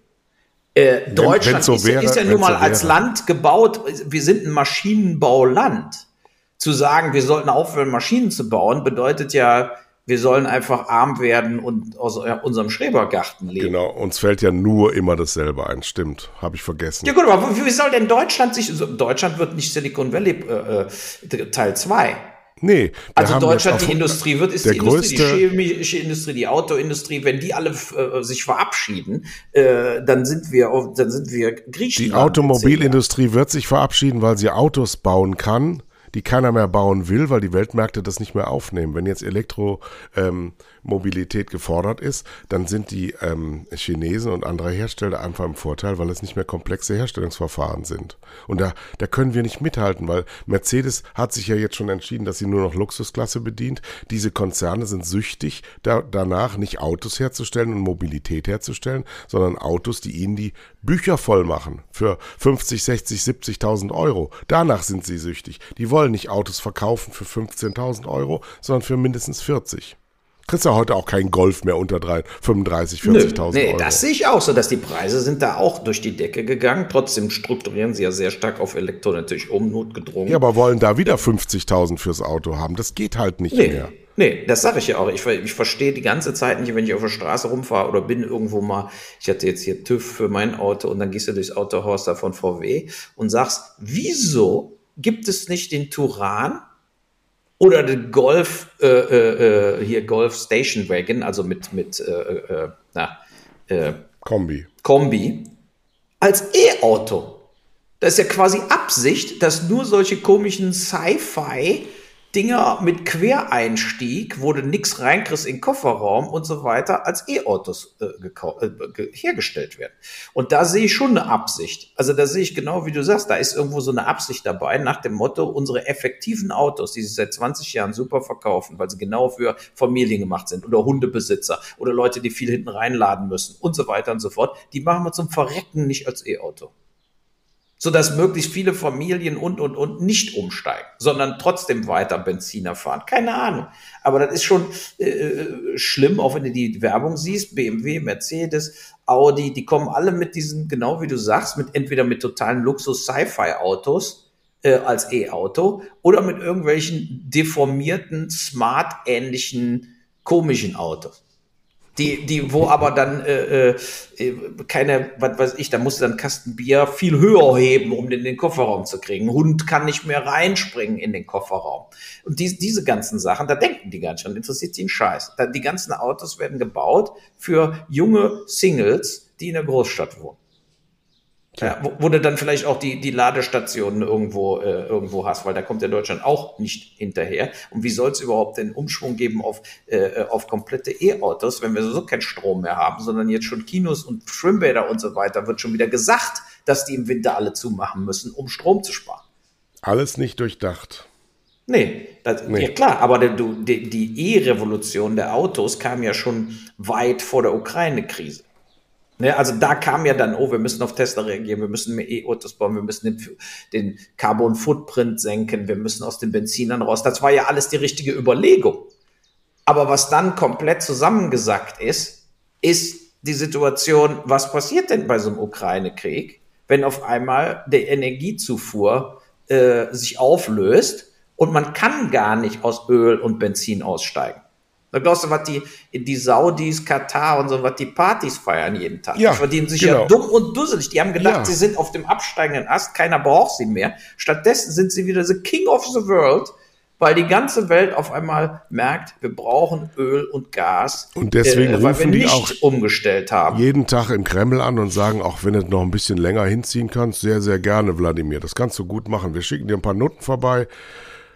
S2: Äh, Deutschland so wäre, ist, ja nun mal so als Land gebaut, wir sind ein Maschinenbauland. Zu sagen, wir sollten aufhören, Maschinen zu bauen, bedeutet ja, wir sollen einfach arm werden und aus unserem Schrebergarten leben.
S1: Genau, uns fällt ja nur immer dasselbe ein, stimmt, habe ich vergessen.
S2: Ja gut, aber wie soll denn Deutschland sich, Deutschland wird nicht Silicon Valley äh, äh Teil 2.
S1: Nee.
S2: Also Deutschland, die Industrie wird, ist die Industrie, die chemische Industrie, die Autoindustrie, wenn die alle äh, sich verabschieden, äh, dann sind wir, auf, dann sind wir Griechenland.
S1: Die Automobilindustrie wird sich verabschieden, weil sie Autos bauen kann die keiner mehr bauen will, weil die Weltmärkte das nicht mehr aufnehmen. Wenn jetzt Elektromobilität ähm, gefordert ist, dann sind die ähm, Chinesen und andere Hersteller einfach im Vorteil, weil es nicht mehr komplexe Herstellungsverfahren sind. Und da, da können wir nicht mithalten, weil Mercedes hat sich ja jetzt schon entschieden, dass sie nur noch Luxusklasse bedient. Diese Konzerne sind süchtig, da, danach nicht Autos herzustellen und Mobilität herzustellen, sondern Autos, die ihnen die Bücher voll machen für 50, 60, 70.000 Euro. Danach sind sie süchtig. Die wollen nicht Autos verkaufen für 15.000 Euro, sondern für mindestens 40. Kriegst ja heute auch keinen Golf mehr unter 35, 40.000 Euro. Nee,
S2: das sehe ich auch so, dass die Preise sind da auch durch die Decke gegangen. Trotzdem strukturieren sie ja sehr stark auf Elektro natürlich um, notgedrungen.
S1: Ja, aber wollen da wieder 50.000 fürs Auto haben. Das geht halt nicht
S2: nee.
S1: mehr.
S2: Nee, das sage ich ja auch. Ich, ich verstehe die ganze Zeit nicht, wenn ich auf der Straße rumfahre oder bin irgendwo mal, ich hatte jetzt hier TÜV für mein Auto und dann gehst du durchs Autohaus da von VW und sagst, wieso gibt es nicht den Turan oder den Golf, äh, äh, äh hier Golf Station Wagon, also mit, mit äh, äh, na,
S1: äh, Kombi.
S2: Kombi, als E-Auto. Das ist ja quasi Absicht, dass nur solche komischen Sci-Fi Dinger mit Quereinstieg, wo du nichts reinkriegst in Kofferraum und so weiter, als E-Autos äh, äh, hergestellt werden. Und da sehe ich schon eine Absicht. Also da sehe ich genau, wie du sagst, da ist irgendwo so eine Absicht dabei, nach dem Motto, unsere effektiven Autos, die sich seit 20 Jahren super verkaufen, weil sie genau für Familien gemacht sind oder Hundebesitzer oder Leute, die viel hinten reinladen müssen und so weiter und so fort, die machen wir zum Verrecken nicht als E-Auto sodass möglichst viele Familien und, und, und nicht umsteigen, sondern trotzdem weiter Benziner fahren. Keine Ahnung. Aber das ist schon äh, schlimm, auch wenn du die Werbung siehst, BMW, Mercedes, Audi, die kommen alle mit diesen, genau wie du sagst, mit entweder mit totalen Luxus-Sci-Fi-Autos äh, als E-Auto oder mit irgendwelchen deformierten, smart-ähnlichen, komischen Autos die, die, wo aber dann äh, äh, keine, was weiß ich, da musst dann Kasten Bier viel höher heben, um den in den Kofferraum zu kriegen. Hund kann nicht mehr reinspringen in den Kofferraum. Und die, diese ganzen Sachen, da denken die gar nicht schon, interessiert sie einen Scheiß. Da, die ganzen Autos werden gebaut für junge Singles, die in der Großstadt wohnen. Ja, wo, wo, du dann vielleicht auch die, die Ladestationen irgendwo, äh, irgendwo hast, weil da kommt ja Deutschland auch nicht hinterher. Und wie soll es überhaupt den Umschwung geben auf, äh, auf komplette E-Autos, wenn wir so keinen Strom mehr haben, sondern jetzt schon Kinos und Schwimmbäder und so weiter, wird schon wieder gesagt, dass die im Winter alle zumachen müssen, um Strom zu sparen.
S1: Alles nicht durchdacht.
S2: Nee, das, nee. Ja klar, aber die, die E-Revolution der Autos kam ja schon weit vor der Ukraine-Krise. Ne, also da kam ja dann, oh, wir müssen auf Tesla reagieren, wir müssen mehr E-Autos bauen, wir müssen den, den Carbon Footprint senken, wir müssen aus den Benzinern raus. Das war ja alles die richtige Überlegung. Aber was dann komplett zusammengesackt ist, ist die Situation, was passiert denn bei so einem Ukraine-Krieg, wenn auf einmal der Energiezufuhr äh, sich auflöst und man kann gar nicht aus Öl und Benzin aussteigen. Da glaubst du, was die, die Saudis, Katar und so, was die Partys feiern jeden Tag. Ja, die verdienen sich genau. ja dumm und dusselig. Die haben gedacht, ja. sie sind auf dem absteigenden Ast, keiner braucht sie mehr. Stattdessen sind sie wieder the king of the world, weil die ganze Welt auf einmal merkt, wir brauchen Öl und Gas.
S1: Und deswegen äh, rufen die auch
S2: umgestellt haben.
S1: jeden Tag im Kreml an und sagen, auch wenn du noch ein bisschen länger hinziehen kannst, sehr, sehr gerne, Wladimir. Das kannst du gut machen. Wir schicken dir ein paar Noten vorbei.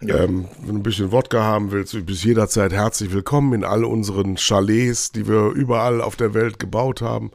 S1: Ja. Ähm, wenn du ein bisschen Wodka haben willst, du bist jederzeit herzlich willkommen in all unseren Chalets, die wir überall auf der Welt gebaut haben.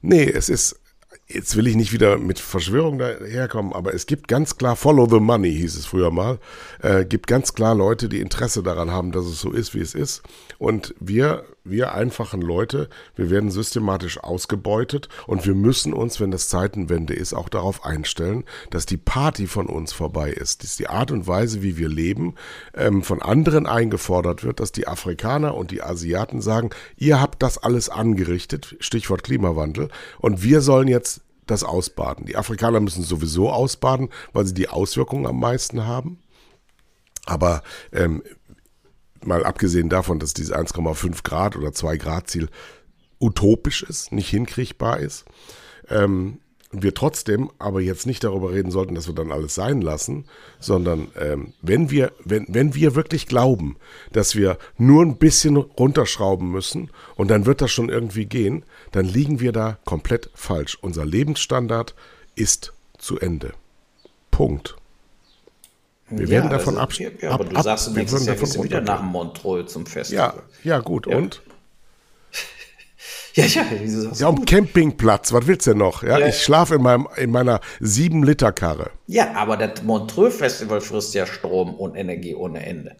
S1: Nee, es ist jetzt will ich nicht wieder mit Verschwörung daherkommen, aber es gibt ganz klar, Follow the Money hieß es früher mal, äh, gibt ganz klar Leute, die Interesse daran haben, dass es so ist, wie es ist. Und wir, wir einfachen Leute, wir werden systematisch ausgebeutet und wir müssen uns, wenn das Zeitenwende ist, auch darauf einstellen, dass die Party von uns vorbei ist. Dass die Art und Weise, wie wir leben, ähm, von anderen eingefordert wird, dass die Afrikaner und die Asiaten sagen, ihr habt das alles angerichtet, Stichwort Klimawandel, und wir sollen jetzt das ausbaden. Die Afrikaner müssen sowieso ausbaden, weil sie die Auswirkungen am meisten haben. Aber ähm, mal abgesehen davon, dass dieses 1,5 Grad oder 2 Grad Ziel utopisch ist, nicht hinkriegbar ist, ähm, wir trotzdem aber jetzt nicht darüber reden sollten, dass wir dann alles sein lassen, sondern ähm, wenn wir, wenn, wenn wir wirklich glauben, dass wir nur ein bisschen runterschrauben müssen und dann wird das schon irgendwie gehen, dann liegen wir da komplett falsch. Unser Lebensstandard ist zu Ende. Punkt. Wir ja, werden davon ab,
S2: ja, ja, aber du ab, sagst, wir würden davon wieder nach Montreux zum Festival.
S1: Ja, ja gut. Ja. Und?
S2: Ja, ja,
S1: ja, um Campingplatz, was willst du denn noch? Ja, ja. ich schlafe in, meinem, in meiner 7-Liter-Karre.
S2: Ja, aber das Montreux-Festival frisst ja Strom und Energie ohne Ende.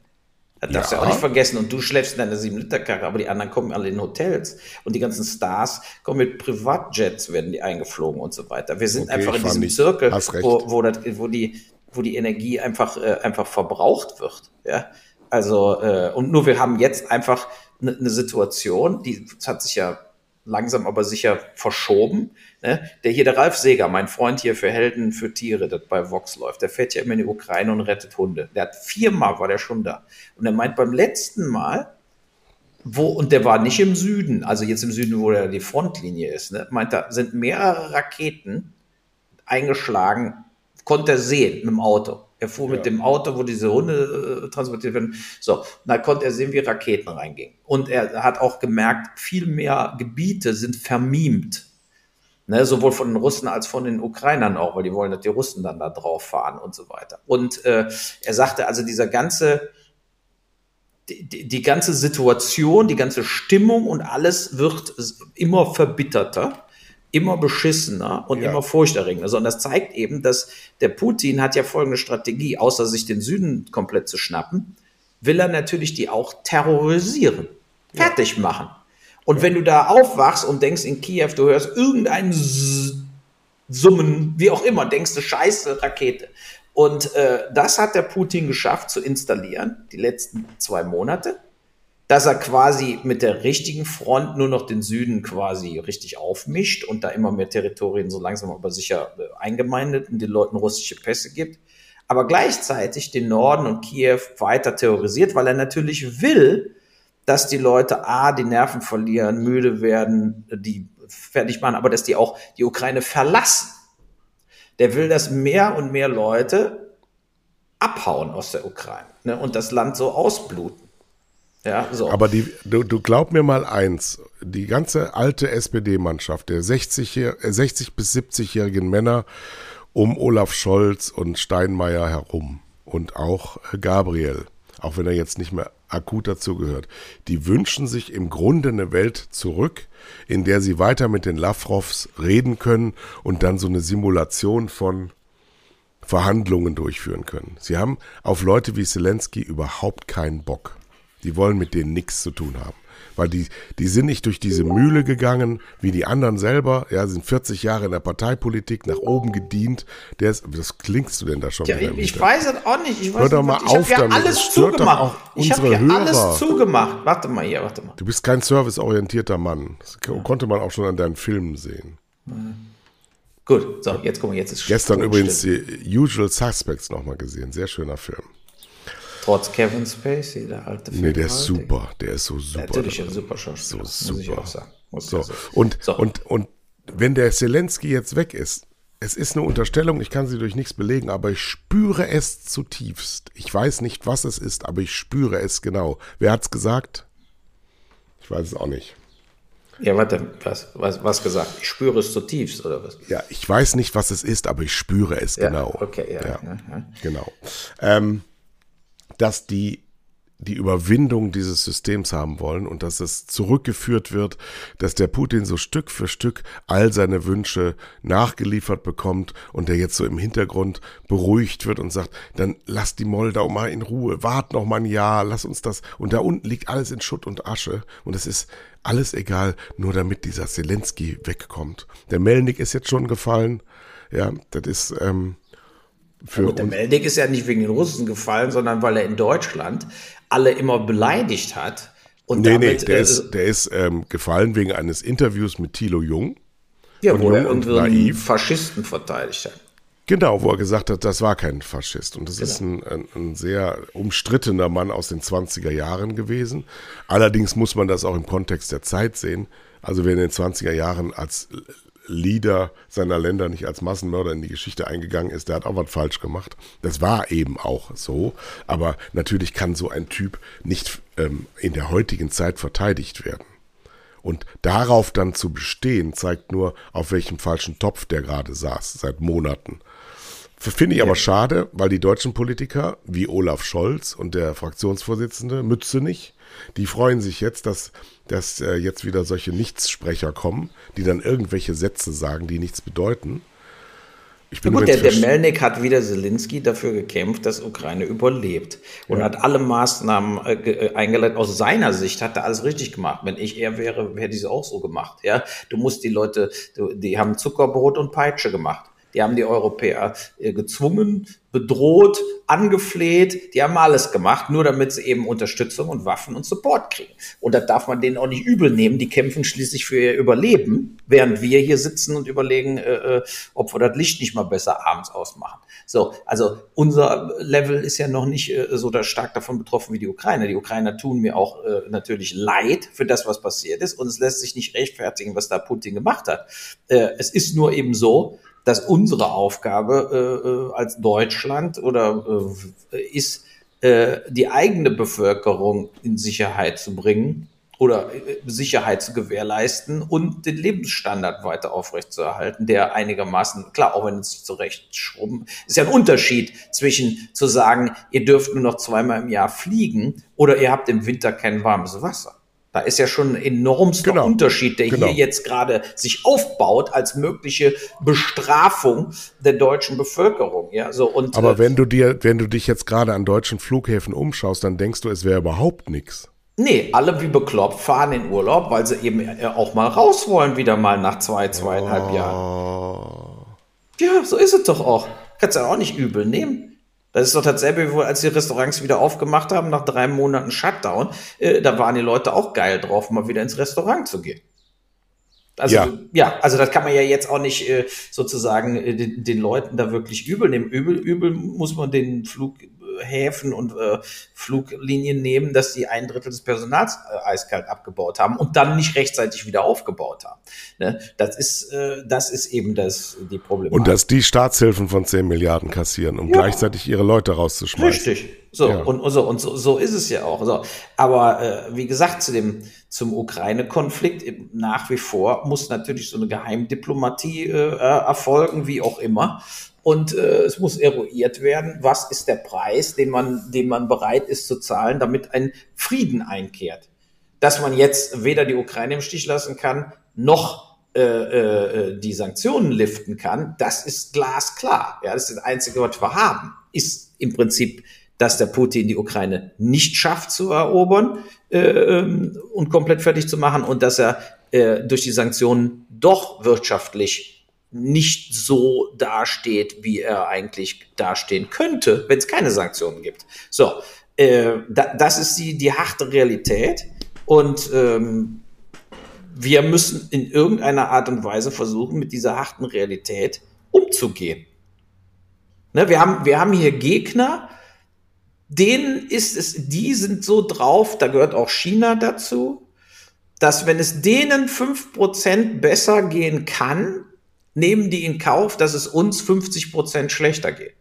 S2: Das darfst du ja. auch nicht vergessen. Und du schläfst in deiner 7-Liter-Karre, aber die anderen kommen alle in Hotels. Und die ganzen Stars kommen mit Privatjets, werden die eingeflogen und so weiter. Wir sind okay, einfach in diesem Zirkel, wo, wo, das, wo, die, wo die Energie einfach, äh, einfach verbraucht wird. Ja, also, äh, und nur wir haben jetzt einfach eine ne Situation, die hat sich ja langsam aber sicher verschoben. Ne? Der hier, der Ralf Seger, mein Freund hier für Helden für Tiere, das bei Vox läuft, der fährt ja immer in die Ukraine und rettet Hunde. Der hat viermal war der schon da. Und er meint beim letzten Mal, wo, und der war nicht im Süden, also jetzt im Süden, wo der die Frontlinie ist, ne, meint er, sind mehrere Raketen eingeschlagen, konnte er sehen mit dem Auto. Er fuhr ja. mit dem Auto, wo diese Hunde äh, transportiert werden. So, da konnte er sehen, wie Raketen reingingen. Und er hat auch gemerkt, viel mehr Gebiete sind vermiemt. Ne, sowohl von den Russen als von den Ukrainern auch, weil die wollen, dass die Russen dann da drauf fahren und so weiter. Und äh, er sagte also, dieser ganze, die, die ganze Situation, die ganze Stimmung und alles wird immer verbitterter immer beschissener und ja. immer furchterregender. Also, und das zeigt eben, dass der Putin hat ja folgende Strategie, außer sich den Süden komplett zu schnappen, will er natürlich die auch terrorisieren, ja. fertig machen. Und ja. wenn du da aufwachst und denkst in Kiew, du hörst irgendeinen Summen, wie auch immer, denkst du, scheiße, Rakete. Und äh, das hat der Putin geschafft zu installieren, die letzten zwei Monate dass er quasi mit der richtigen Front nur noch den Süden quasi richtig aufmischt und da immer mehr Territorien so langsam aber sicher äh, eingemeindet und den Leuten russische Pässe gibt, aber gleichzeitig den Norden und Kiew weiter terrorisiert, weil er natürlich will, dass die Leute A, die Nerven verlieren, müde werden, die fertig machen, aber dass die auch die Ukraine verlassen. Der will, dass mehr und mehr Leute abhauen aus der Ukraine ne, und das Land so ausbluten.
S1: Ja, so. Aber die, du, du glaub mir mal eins, die ganze alte SPD-Mannschaft, der 60, 60 äh, bis 70-jährigen Männer um Olaf Scholz und Steinmeier herum und auch äh, Gabriel, auch wenn er jetzt nicht mehr akut dazugehört, die wünschen sich im Grunde eine Welt zurück, in der sie weiter mit den Lavrovs reden können und dann so eine Simulation von Verhandlungen durchführen können. Sie haben auf Leute wie Zelensky überhaupt keinen Bock. Die wollen mit denen nichts zu tun haben. Weil die, die sind nicht durch diese Mühle gegangen, wie die anderen selber. Ja, sind 40 Jahre in der Parteipolitik nach oben gedient. Der ist, was klingst du denn da schon?
S2: Ja, ich, ich weiß es auch nicht. Ich
S1: Hör doch mal
S2: ich
S1: auf
S2: ja
S1: damit.
S2: alles zugemacht. Ich habe ja Hörer. alles zugemacht. Warte mal hier, warte mal.
S1: Du bist kein serviceorientierter Mann. Das konnte man auch schon an deinen Filmen sehen.
S2: Gut, so, jetzt guck mal, jetzt ist
S1: Gestern übrigens die Usual Suspects nochmal gesehen. Sehr schöner Film.
S2: Trotz Kevin Spacey, der alte
S1: Film. Nee, der ist super. Der ist so super.
S2: Natürlich ein super Schauspieler.
S1: So super. So. Und, so. Und, und wenn der Zelensky jetzt weg ist, es ist eine Unterstellung, ich kann sie durch nichts belegen, aber ich spüre es zutiefst. Ich weiß nicht, was es ist, aber ich spüre es genau. Wer hat's gesagt? Ich weiß es auch nicht.
S2: Ja, warte, was, was, was gesagt? Ich spüre es zutiefst, oder was?
S1: Ja, ich weiß nicht, was es ist, aber ich spüre es
S2: ja,
S1: genau.
S2: Okay, ja. ja,
S1: ja. Genau. Ähm, dass die die Überwindung dieses Systems haben wollen und dass es zurückgeführt wird, dass der Putin so Stück für Stück all seine Wünsche nachgeliefert bekommt und der jetzt so im Hintergrund beruhigt wird und sagt, dann lass die Moldau mal in Ruhe, wart noch mal ein Jahr, lass uns das. Und da unten liegt alles in Schutt und Asche und es ist alles egal, nur damit dieser Zelensky wegkommt. Der Melnik ist jetzt schon gefallen, ja, das ist, ähm,
S2: für ja, der Meldick ist ja nicht wegen den Russen gefallen, sondern weil er in Deutschland alle immer beleidigt hat.
S1: Und nee, damit, nee, der äh, ist, der ist ähm, gefallen wegen eines Interviews mit Thilo Jung.
S2: Ja, wo er irgendwie Faschisten verteidigt hat.
S1: Genau, wo er gesagt hat, das war kein Faschist. Und das genau. ist ein, ein, ein, sehr umstrittener Mann aus den 20er Jahren gewesen. Allerdings muss man das auch im Kontext der Zeit sehen. Also wer in den 20er Jahren als Leader seiner Länder nicht als Massenmörder in die Geschichte eingegangen ist, der hat auch was falsch gemacht. Das war eben auch so. Aber natürlich kann so ein Typ nicht ähm, in der heutigen Zeit verteidigt werden. Und darauf dann zu bestehen, zeigt nur, auf welchem falschen Topf der gerade saß, seit Monaten. Finde ich aber schade, weil die deutschen Politiker wie Olaf Scholz und der Fraktionsvorsitzende Mützenich, die freuen sich jetzt, dass, dass äh, jetzt wieder solche Nichtssprecher kommen, die dann irgendwelche Sätze sagen, die nichts bedeuten.
S2: Ich bin gut, der, der Melnik hat wieder Zelensky dafür gekämpft, dass Ukraine überlebt und ja. hat alle Maßnahmen äh, äh, eingeleitet. Aus seiner Sicht hat er alles richtig gemacht. Wenn ich er wäre, hätte ich es auch so gemacht. Ja, du musst die Leute, du, die haben Zuckerbrot und Peitsche gemacht. Die haben die Europäer äh, gezwungen, bedroht, angefleht, die haben alles gemacht, nur damit sie eben Unterstützung und Waffen und Support kriegen. Und das darf man denen auch nicht übel nehmen, die kämpfen schließlich für ihr Überleben, während wir hier sitzen und überlegen, äh, äh ob wir das Licht nicht mal besser abends ausmachen. So, also unser Level ist ja noch nicht äh, so stark davon betroffen wie die Ukraine. Die Ukrainer tun mir auch äh, natürlich leid für das, was passiert ist und es lässt sich nicht rechtfertigen, was da Putin gemacht hat. Äh, es ist nur eben so, dass unsere Aufgabe äh, äh, als Deutschland oder äh, ist, äh, die eigene Bevölkerung in Sicherheit zu bringen oder äh, Sicherheit zu gewährleisten und den Lebensstandard weiter aufrechtzuerhalten, der einigermaßen, klar, auch wenn es sich zurecht schrubben, ist ja ein Unterschied zwischen zu sagen, ihr dürft nur noch zweimal im Jahr fliegen oder ihr habt im Winter kein warmes Wasser. Da ist ja schon ein enormster genau. Unterschied, der genau. hier jetzt gerade sich aufbaut als mögliche Bestrafung der deutschen Bevölkerung. Ja, so und,
S1: Aber äh, wenn du dir, wenn du dich jetzt gerade an deutschen Flughäfen umschaust, dann denkst du, es wäre überhaupt nichts.
S2: Nee, alle wie bekloppt fahren in Urlaub, weil sie eben äh, auch mal raus wollen, wieder mal nach zwei, zweieinhalb oh. Jahren. Ja, so ist es doch auch. Kannst du auch nicht übel nehmen. Das ist doch dasselbe, als die Restaurants wieder aufgemacht haben, nach drei Monaten Shutdown. Äh, da waren die Leute auch geil drauf, mal wieder ins Restaurant zu gehen. Also ja. ja, also das kann man ja jetzt auch nicht äh, sozusagen äh, den, den, Leuten da wirklich übel nehmen. Übel, übel muss man den Flug, Häfen und äh, Fluglinien nehmen, dass die ein Drittel des Personals äh, eiskalt abgebaut haben und dann nicht rechtzeitig wieder aufgebaut haben. Ne? Das ist, äh, das ist eben das, die Problematik.
S1: Und dass die Staatshilfen von 10 Milliarden kassieren, um ja. gleichzeitig ihre Leute rauszuschmeißen.
S2: Richtig. So, ja. und, und, so, und so, so ist es ja auch. So. Aber äh, wie gesagt, zu dem, zum Ukraine-Konflikt nach wie vor muss natürlich so eine Geheimdiplomatie äh, erfolgen, wie auch immer. Und äh, es muss eruiert werden, was ist der Preis, den man, den man bereit ist zu zahlen, damit ein Frieden einkehrt. Dass man jetzt weder die Ukraine im Stich lassen kann, noch äh, äh, die Sanktionen liften kann, das ist glasklar. Ja, das ist das Einzige, was wir haben, ist im Prinzip, dass der Putin die Ukraine nicht schafft zu erobern äh, ähm, und komplett fertig zu machen und dass er äh, durch die Sanktionen doch wirtschaftlich nicht so dasteht, wie er eigentlich dastehen könnte, wenn es keine Sanktionen gibt. So, äh, da, das ist die, die harte Realität und ähm, wir müssen in irgendeiner Art und Weise versuchen, mit dieser harten Realität umzugehen. Ne, wir, haben, wir haben hier Gegner, denen ist es, die sind so drauf, da gehört auch China dazu, dass wenn es denen fünf Prozent besser gehen kann, nehmen die in Kauf, dass es uns 50 Prozent schlechter geht.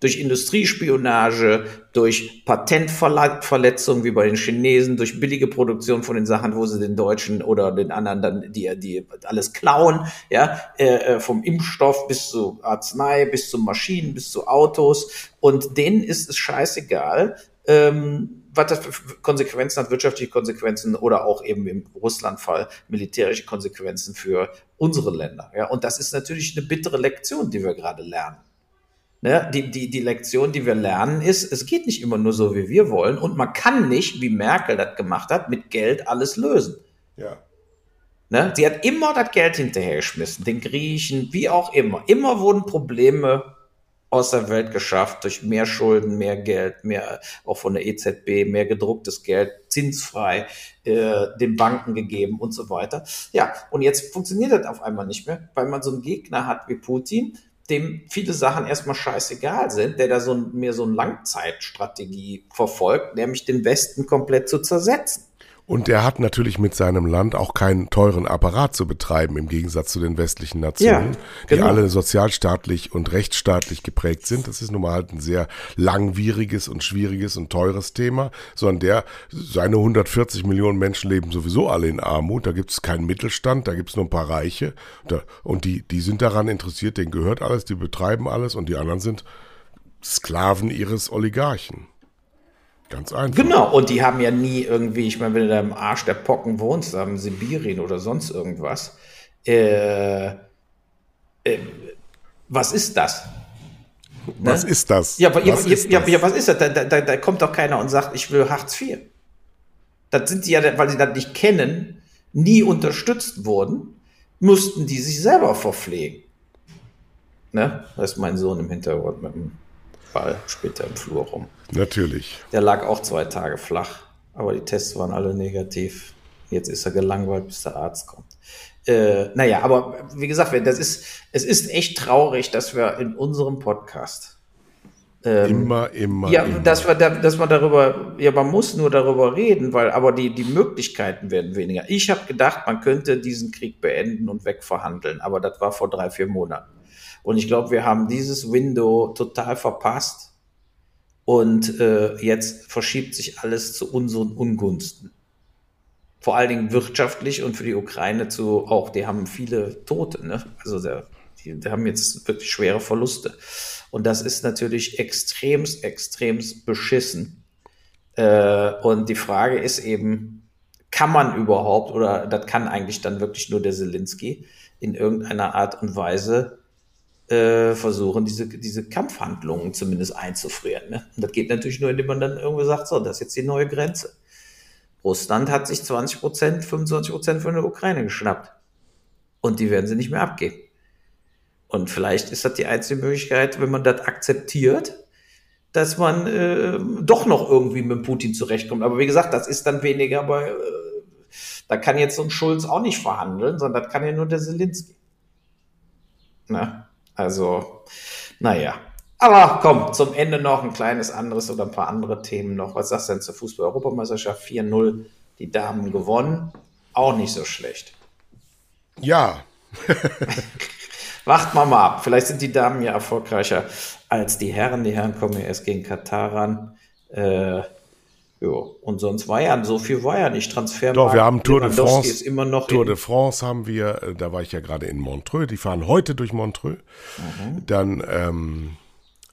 S2: Durch Industriespionage, durch Patentverletzungen wie bei den Chinesen, durch billige Produktion von den Sachen, wo sie den Deutschen oder den anderen dann die, die alles klauen, ja, äh, äh vom Impfstoff bis zu Arznei, bis zu Maschinen, bis zu Autos. Und denen ist es scheißegal, ähm, was das für Konsequenzen hat, wirtschaftliche Konsequenzen oder auch eben im Russland-Fall militärische Konsequenzen für unsere Länder. Ja, und das ist natürlich eine bittere Lektion, die wir gerade lernen. Ne? Die, die, die Lektion, die wir lernen, ist, es geht nicht immer nur so, wie wir wollen und man kann nicht, wie Merkel das gemacht hat, mit Geld alles lösen.
S1: Ja.
S2: Ne? Sie hat immer das Geld hinterher geschmissen, den Griechen, wie auch immer. Immer wurden Probleme aus der Welt geschafft durch mehr Schulden, mehr Geld, mehr auch von der EZB, mehr gedrucktes Geld, zinsfrei äh, den Banken gegeben und so weiter. Ja, und jetzt funktioniert das auf einmal nicht mehr, weil man so einen Gegner hat wie Putin, dem viele Sachen erstmal scheißegal sind, der da so mehr so eine Langzeitstrategie verfolgt, nämlich den Westen komplett zu zersetzen.
S1: Und er hat natürlich mit seinem Land auch keinen teuren Apparat zu betreiben, im Gegensatz zu den westlichen Nationen, ja, genau. die alle sozialstaatlich und rechtsstaatlich geprägt sind. Das ist nun mal halt ein sehr langwieriges und schwieriges und teures Thema, sondern der, seine 140 Millionen Menschen leben sowieso alle in Armut, da gibt es keinen Mittelstand, da gibt es nur ein paar Reiche und die, die sind daran interessiert, denen gehört alles, die betreiben alles und die anderen sind Sklaven ihres Oligarchen. Ganz einfach.
S2: Genau, und die haben ja nie irgendwie, ich meine, wenn du da im Arsch der Pocken wohnst, da in Sibirien oder sonst irgendwas, äh, äh, was ist das?
S1: Was ne? ist das?
S2: Ja, was, ja, ist ja, das? ja, was ist das? Da, da, da, kommt doch keiner und sagt, ich will Hartz IV. Das sind die ja, weil sie das nicht kennen, nie unterstützt wurden, mussten die sich selber verpflegen. Ne? Da ist mein Sohn im Hintergrund mit dem Ball später im Flur rum.
S1: Natürlich.
S2: Der lag auch zwei Tage flach, aber die Tests waren alle negativ. Jetzt ist er gelangweilt, bis der Arzt kommt. Äh, naja, aber wie gesagt, das ist, es ist echt traurig, dass wir in unserem Podcast
S1: ähm, immer, immer.
S2: Ja,
S1: immer.
S2: Dass, wir da, dass man darüber, ja, man muss nur darüber reden, weil aber die, die Möglichkeiten werden weniger. Ich habe gedacht, man könnte diesen Krieg beenden und wegverhandeln, aber das war vor drei, vier Monaten. Und ich glaube, wir haben dieses Window total verpasst. Und äh, jetzt verschiebt sich alles zu unseren Ungunsten. Vor allen Dingen wirtschaftlich und für die Ukraine zu auch, die haben viele Tote, ne? Also der, die, die haben jetzt wirklich schwere Verluste. Und das ist natürlich extremst, extremst beschissen. Äh, und die Frage ist eben, kann man überhaupt, oder das kann eigentlich dann wirklich nur der Zelensky, in irgendeiner Art und Weise äh, versuchen, diese, diese Kampfhandlungen zumindest einzufrieren. Ne? Und das geht natürlich nur, indem man dann irgendwie sagt, so, das ist jetzt die neue Grenze. Russland hat sich 20 Prozent, 25 Prozent von der Ukraine geschnappt. Und die werden sie nicht mehr abgeben. Und vielleicht ist das die einzige Möglichkeit, wenn man das akzeptiert, dass man äh, doch noch irgendwie mit Putin zurechtkommt. Aber wie gesagt, das ist dann weniger bei, äh, da kann jetzt so ein Schulz auch nicht verhandeln, sondern das kann ja nur der Zelensky. Na? Also, naja. Aber komm, zum Ende noch ein kleines anderes oder ein paar andere Themen noch. Was sagst du denn zur Fußball-Europameisterschaft? 4-0, die Damen gewonnen. Auch nicht so schlecht.
S1: Ja.
S2: Wacht mal mal ab. Vielleicht sind die Damen ja erfolgreicher als die Herren. Die Herren kommen ja erst gegen Katar ran. Äh, Jo. Und sonst war ja, so viel war ja nicht. Transfer.
S1: Doch, wir haben Tour de France. Ist immer noch Tour de France haben wir, äh, da war ich ja gerade in Montreux. Die fahren heute durch Montreux. Mhm. Dann ähm,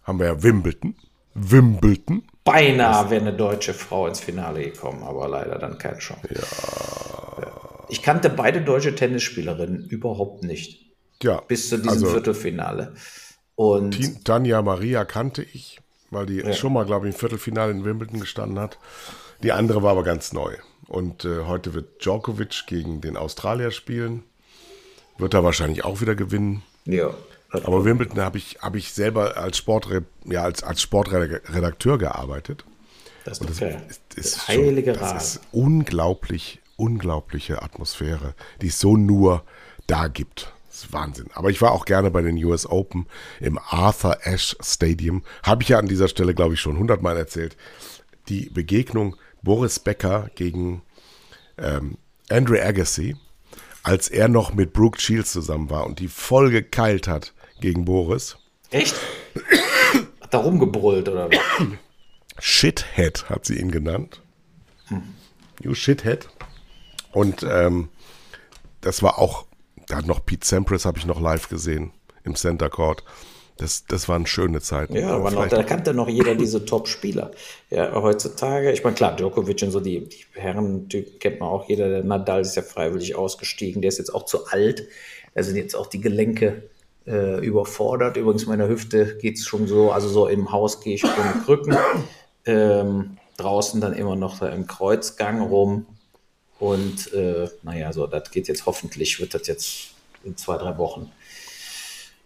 S1: haben wir ja Wimbledon. Wimbledon.
S2: Beinahe wäre eine deutsche Frau ins Finale gekommen, aber leider dann keine Chance.
S1: Ja.
S2: ja. Ich kannte beide deutsche Tennisspielerinnen überhaupt nicht.
S1: Ja.
S2: Bis zu diesem also, Viertelfinale. Und
S1: Tanja Maria kannte ich weil die ja. schon mal, glaube ich, im Viertelfinale in Wimbledon gestanden hat. Die andere war aber ganz neu. Und äh, heute wird Djokovic gegen den Australier spielen. Wird er wahrscheinlich auch wieder gewinnen.
S2: Ja.
S1: Aber Wimbledon habe ich, hab ich selber als, Sportre ja, als, als Sportredakteur gearbeitet.
S2: Das ist, das ist, ist heilige
S1: schon, Das ist unglaublich, unglaubliche Atmosphäre, die es so nur da gibt. Ist Wahnsinn. Aber ich war auch gerne bei den US Open im Arthur Ashe Stadium. Habe ich ja an dieser Stelle, glaube ich, schon hundertmal erzählt. Die Begegnung Boris Becker gegen ähm, Andre Agassi, als er noch mit Brooke Shields zusammen war und die voll gekeilt hat gegen Boris.
S2: Echt? Hat da rumgebrüllt oder was?
S1: Shithead hat sie ihn genannt. Hm. You Shithead. Und ähm, das war auch da hat noch Pete Sampras habe ich noch live gesehen im Center Court. Das, das waren schöne Zeiten.
S2: Ja, aber noch, da kannte noch jeder diese Top-Spieler. Ja, heutzutage, ich meine, klar, Djokovic und so, die, die Herren-Typen kennt man auch jeder. Der Nadal ist ja freiwillig ausgestiegen. Der ist jetzt auch zu alt. Da sind jetzt auch die Gelenke äh, überfordert. Übrigens, meiner Hüfte geht es schon so, also so im Haus gehe ich mit Krücken. Ähm, draußen dann immer noch da im Kreuzgang rum. Und äh, naja, so, das geht jetzt hoffentlich, wird das jetzt in zwei, drei Wochen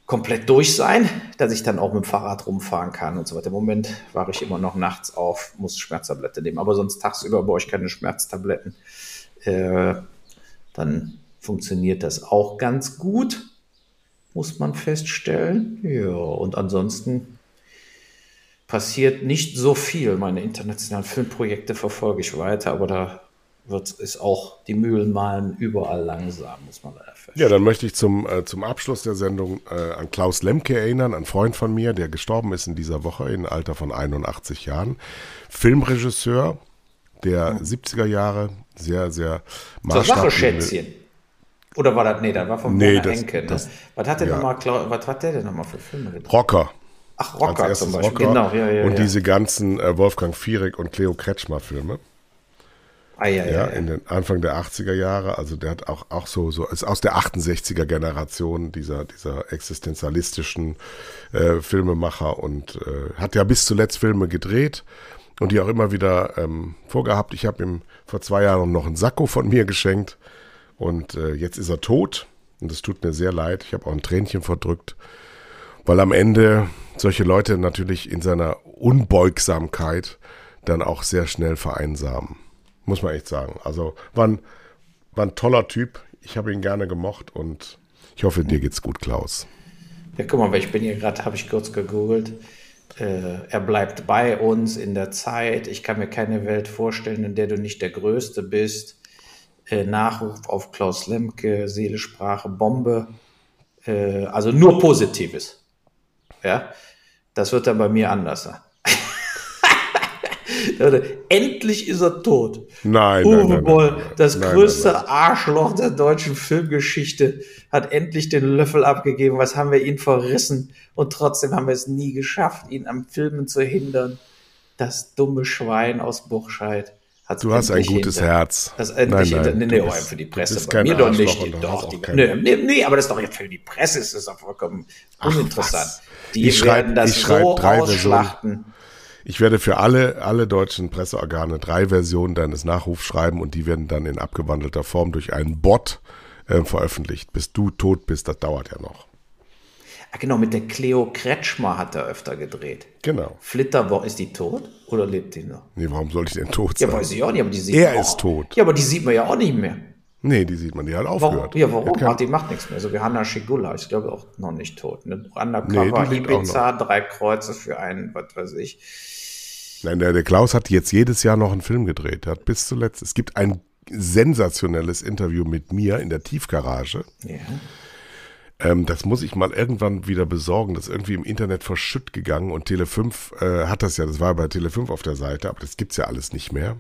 S2: komplett durch sein, dass ich dann auch mit dem Fahrrad rumfahren kann und so weiter. Im Moment war ich immer noch nachts auf, muss Schmerztablette nehmen, aber sonst tagsüber brauche ich keine Schmerztabletten. Äh, dann funktioniert das auch ganz gut. muss man feststellen. Ja, und ansonsten passiert nicht so viel. Meine internationalen Filmprojekte verfolge ich weiter, aber da wird ist auch die Mühlen malen überall langsam, muss man leider
S1: feststellen. Ja, dann möchte ich zum, äh, zum Abschluss der Sendung äh, an Klaus Lemke erinnern, ein Freund von mir, der gestorben ist in dieser Woche im Alter von 81 Jahren. Filmregisseur der mhm. 70er Jahre, sehr, sehr.
S2: Zur Sache, Schätzchen. Oder war das, nee, das war von nee, das, Henke. Ne? Das, was hat der ja. nochmal, was hat der denn nochmal für Filme
S1: gedreht? Rocker.
S2: Ach, Rocker zum Beispiel,
S1: Rocker. genau. Ja, ja, und ja. diese ganzen äh, Wolfgang Viereck und Cleo Kretschmer Filme. Ah, ja, ja, ja, in den Anfang der 80er Jahre, also der hat auch, auch so, so, ist aus der 68er Generation dieser, dieser existenzialistischen äh, Filmemacher und äh, hat ja bis zuletzt Filme gedreht und die auch immer wieder ähm, vorgehabt. Ich habe ihm vor zwei Jahren noch einen Sakko von mir geschenkt und äh, jetzt ist er tot und es tut mir sehr leid. Ich habe auch ein Tränchen verdrückt, weil am Ende solche Leute natürlich in seiner Unbeugsamkeit dann auch sehr schnell vereinsamen. Muss man echt sagen. Also war ein, war ein toller Typ. Ich habe ihn gerne gemocht und ich hoffe, dir geht's gut, Klaus.
S2: Ja, guck mal, ich bin hier gerade, habe ich kurz gegoogelt. Äh, er bleibt bei uns in der Zeit. Ich kann mir keine Welt vorstellen, in der du nicht der Größte bist. Äh, Nachruf auf Klaus Lemke, Seele, Sprache, Bombe. Äh, also nur Positives. Ja, das wird dann bei mir anders sein. Endlich ist er tot.
S1: Nein,
S2: Uwe
S1: nein, nein,
S2: Boll, nein, das größte Arschloch der deutschen Filmgeschichte, hat endlich den Löffel abgegeben. Was haben wir ihn verrissen? Und trotzdem haben wir es nie geschafft, ihn am Filmen zu hindern. Das dumme Schwein aus Burscheid.
S1: Du hast ein gutes hinter. Herz.
S2: Das endlich nein, nein, nee, nee, bist, für die Presse. Bei mir doch nicht. Doch, die, nee, nee, nee, aber das ist doch jetzt für die Presse ist das doch vollkommen Ach, uninteressant.
S1: Was? Die ich werden das ich so ausschlachten. Ich werde für alle, alle deutschen Presseorgane drei Versionen deines Nachrufs schreiben und die werden dann in abgewandelter Form durch einen Bot äh, veröffentlicht. Bis du tot bist, das dauert ja noch.
S2: Ah, genau, mit der Cleo Kretschmer hat er öfter gedreht.
S1: Genau.
S2: Flitterwoch, ist die tot oder lebt die noch?
S1: Nee, warum soll ich denn tot sein?
S2: Ja, weiß ich auch nicht, aber die sieht
S1: Er ist tot.
S2: Ja, aber die sieht man ja auch nicht mehr.
S1: Nee, die sieht man, die hat aufgehört.
S2: Warum? Ja, warum? Ach, die macht nichts mehr. So wie Hanna Schigula ist, glaube ich, auch noch nicht tot. Ne? Undercover, nee, Ibiza, drei Kreuze für einen, was weiß ich.
S1: Nein, der, der Klaus hat jetzt jedes Jahr noch einen Film gedreht. Er hat bis zuletzt. Es gibt ein sensationelles Interview mit mir in der Tiefgarage. Ja. Ähm, das muss ich mal irgendwann wieder besorgen. Das ist irgendwie im Internet verschütt gegangen und Tele5 äh, hat das ja, das war bei Tele5 auf der Seite, aber das gibt's ja alles nicht mehr.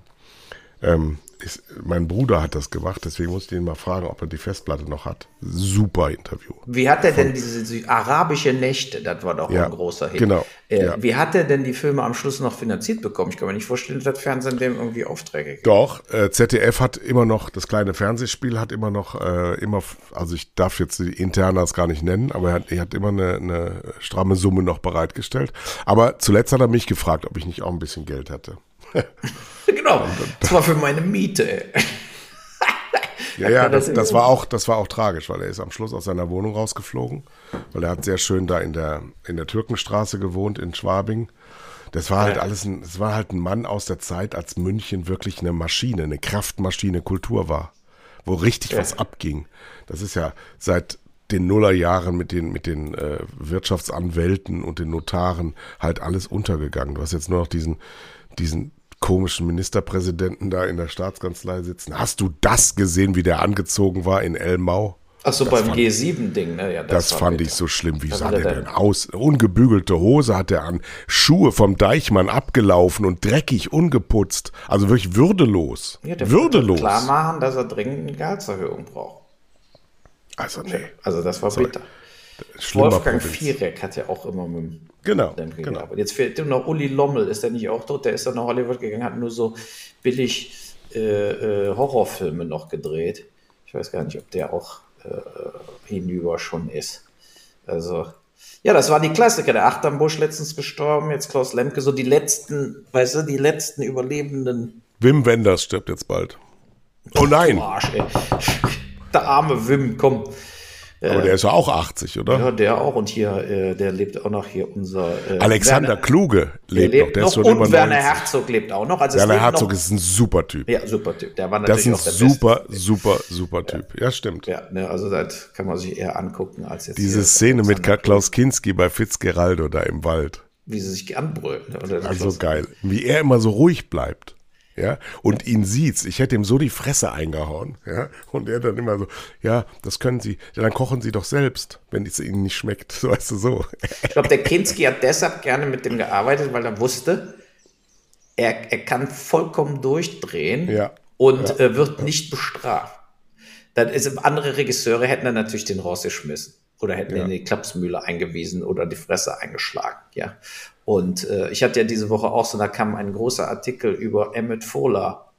S1: Ähm, ist, mein Bruder hat das gemacht, deswegen musste ich ihn mal fragen, ob er die Festplatte noch hat. Super Interview.
S2: Wie hat er denn diese, diese arabische Nächte, das war doch ja, ein großer Hit.
S1: Genau.
S2: Äh, ja. Wie hat er denn die Filme am Schluss noch finanziert bekommen? Ich kann mir nicht vorstellen, dass Fernsehen dem irgendwie Aufträge gibt.
S1: Doch, äh, ZDF hat immer noch, das kleine Fernsehspiel hat immer noch, äh, immer, also ich darf jetzt die Internas gar nicht nennen, aber er hat, er hat immer eine, eine stramme Summe noch bereitgestellt. Aber zuletzt hat er mich gefragt, ob ich nicht auch ein bisschen Geld hätte.
S2: genau. Das war für meine Miete.
S1: ja, ja, das, das, war auch, das war auch tragisch, weil er ist am Schluss aus seiner Wohnung rausgeflogen, weil er hat sehr schön da in der, in der Türkenstraße gewohnt in Schwabing. Das war halt alles ein, das war halt ein Mann aus der Zeit, als München wirklich eine Maschine, eine Kraftmaschine Kultur war, wo richtig ja. was abging. Das ist ja seit den Nullerjahren mit den, mit den äh, Wirtschaftsanwälten und den Notaren halt alles untergegangen. Du hast jetzt nur noch diesen, diesen komischen Ministerpräsidenten da in der Staatskanzlei sitzen. Hast du das gesehen, wie der angezogen war in Elmau?
S2: Ach so, beim G7-Ding, ne?
S1: Ja, das, das fand ich so schlimm. Wie sah der denn aus? Ungebügelte Hose hat er an, Schuhe vom Deichmann abgelaufen und dreckig, ungeputzt. Also wirklich würdelos. Ja, der würdelos.
S2: klar machen, dass er dringend eine Gehaltserhöhung braucht.
S1: Also, nee.
S2: Also, das war bitter. Wolfgang Provinz. Viereck hat ja auch immer mit dem
S1: Genau, genau.
S2: Jetzt fehlt noch Uli Lommel, ist der nicht auch tot? Der ist dann nach Hollywood gegangen, hat nur so billig äh, äh, Horrorfilme noch gedreht. Ich weiß gar nicht, ob der auch äh, hinüber schon ist. Also, ja, das war die Klassiker. Der Achternbusch letztens gestorben, jetzt Klaus Lemke, so die letzten, weißt du, die letzten Überlebenden.
S1: Wim Wenders stirbt jetzt bald. Oh nein!
S2: Arsch, Der arme Wim, komm.
S1: Aber der ist ja auch 80, oder?
S2: Ja, der auch. Und hier, äh, der lebt auch noch hier unser.
S1: Äh, Alexander Werner,
S2: Kluge lebt, lebt noch. Der noch. Ist und über Werner 90. Herzog lebt auch noch.
S1: Also Werner Herzog noch, ist ein super Typ.
S2: Ja, super Typ.
S1: Der war natürlich das ist ein super, Beste. super, super Typ. Ja, ja stimmt.
S2: Ja, ne, also das kann man sich eher angucken als jetzt.
S1: Diese Szene mit Klaus Kinski bei Fitzgeraldo da im Wald.
S2: Wie sie sich anbrüllen.
S1: Also geil. Wie er immer so ruhig bleibt ja, und ihn sieht's. Ich hätte ihm so die Fresse eingehauen, ja, und er dann immer so, ja, das können Sie, ja, dann kochen Sie doch selbst, wenn es Ihnen nicht schmeckt, so weißt du so.
S2: Ich glaube, der Kinski hat deshalb gerne mit dem gearbeitet, weil er wusste, er, er kann vollkommen durchdrehen
S1: ja.
S2: und ja. Äh, wird nicht bestraft. Dann ist, andere Regisseure hätten dann natürlich den rausgeschmissen oder hätten ja. in die Klapsmühle eingewiesen oder die Fresse eingeschlagen, ja. Und äh, ich hatte ja diese Woche auch so, da kam ein großer Artikel über Emmett Fola,